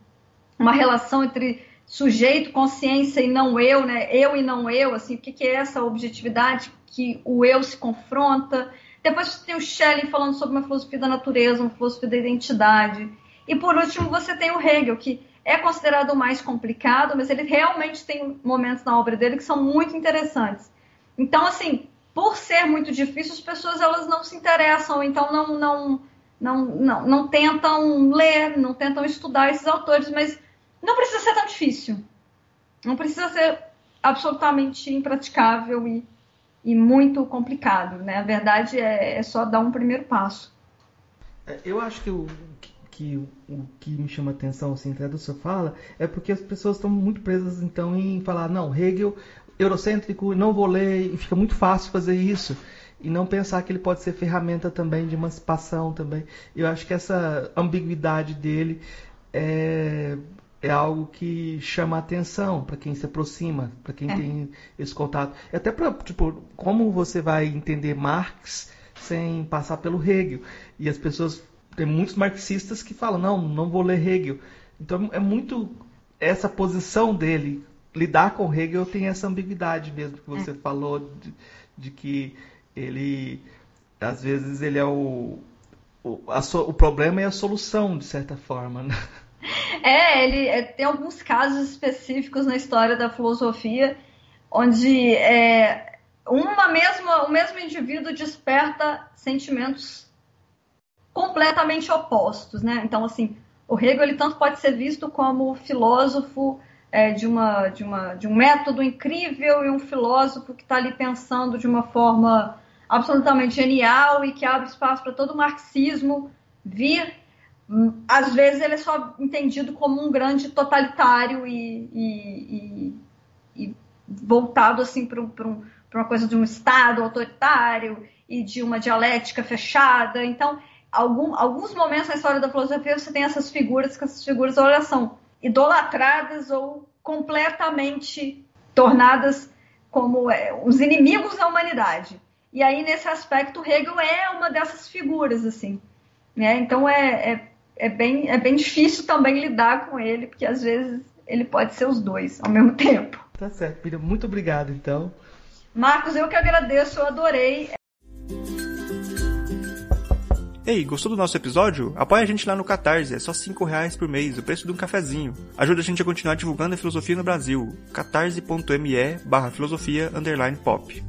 uma relação entre sujeito, consciência e não eu, né? Eu e não eu, assim, o que, que é essa objetividade que o eu se confronta. Depois você tem o Schelling falando sobre uma filosofia da natureza, uma filosofia da identidade. E por último você tem o Hegel, que é considerado mais complicado, mas ele realmente tem momentos na obra dele que são muito interessantes. Então, assim, por ser muito difícil, as pessoas elas não se interessam, então não, não, não, não, não tentam ler, não tentam estudar esses autores, mas não precisa ser tão difícil. Não precisa ser absolutamente impraticável e, e muito complicado, né? A verdade é, é só dar um primeiro passo. É, eu acho que o que o que me chama atenção assim, sua fala é porque as pessoas estão muito presas então em falar não Hegel eurocêntrico não vou ler e fica muito fácil fazer isso. E não pensar que ele pode ser ferramenta também de emancipação também. Eu acho que essa ambiguidade dele é, é algo que chama atenção para quem se aproxima para quem é. tem esse contato. E até para tipo como você vai entender Marx sem passar pelo Hegel? E as pessoas tem muitos marxistas que falam, não, não vou ler Hegel. Então é muito essa posição dele. Lidar com Hegel tem essa ambiguidade mesmo que você é. falou de, de, que ele às vezes ele é o o, a, o problema é a solução de certa forma. Né? É, ele é, tem alguns casos específicos na história da filosofia onde é, uma mesma, o mesmo indivíduo desperta sentimentos completamente opostos, né? Então, assim, o Hegel ele tanto pode ser visto como filósofo é, de, uma, de, uma, de um método incrível e um filósofo que está ali pensando de uma forma absolutamente genial e que abre espaço para todo o marxismo vir. Às vezes ele é só entendido como um grande totalitário e, e, e, e voltado assim para um, uma coisa de um Estado autoritário e de uma dialética fechada. Então, algum, alguns momentos na história da filosofia você tem essas figuras, que essas figuras olha, são idolatradas ou completamente tornadas como é, os inimigos da humanidade. E aí, nesse aspecto, Hegel é uma dessas figuras, assim. Né? Então, é, é, é, bem, é bem difícil também lidar com ele, porque às vezes ele pode ser os dois ao mesmo tempo. Tá certo, Miriam. Muito obrigado, então. Marcos, eu que agradeço, eu adorei. Ei, gostou do nosso episódio? Apoie a gente lá no Catarse, é só 5 reais por mês, o preço de um cafezinho. Ajuda a gente a continuar divulgando a filosofia no Brasil. catarse.me barra filosofia underline pop.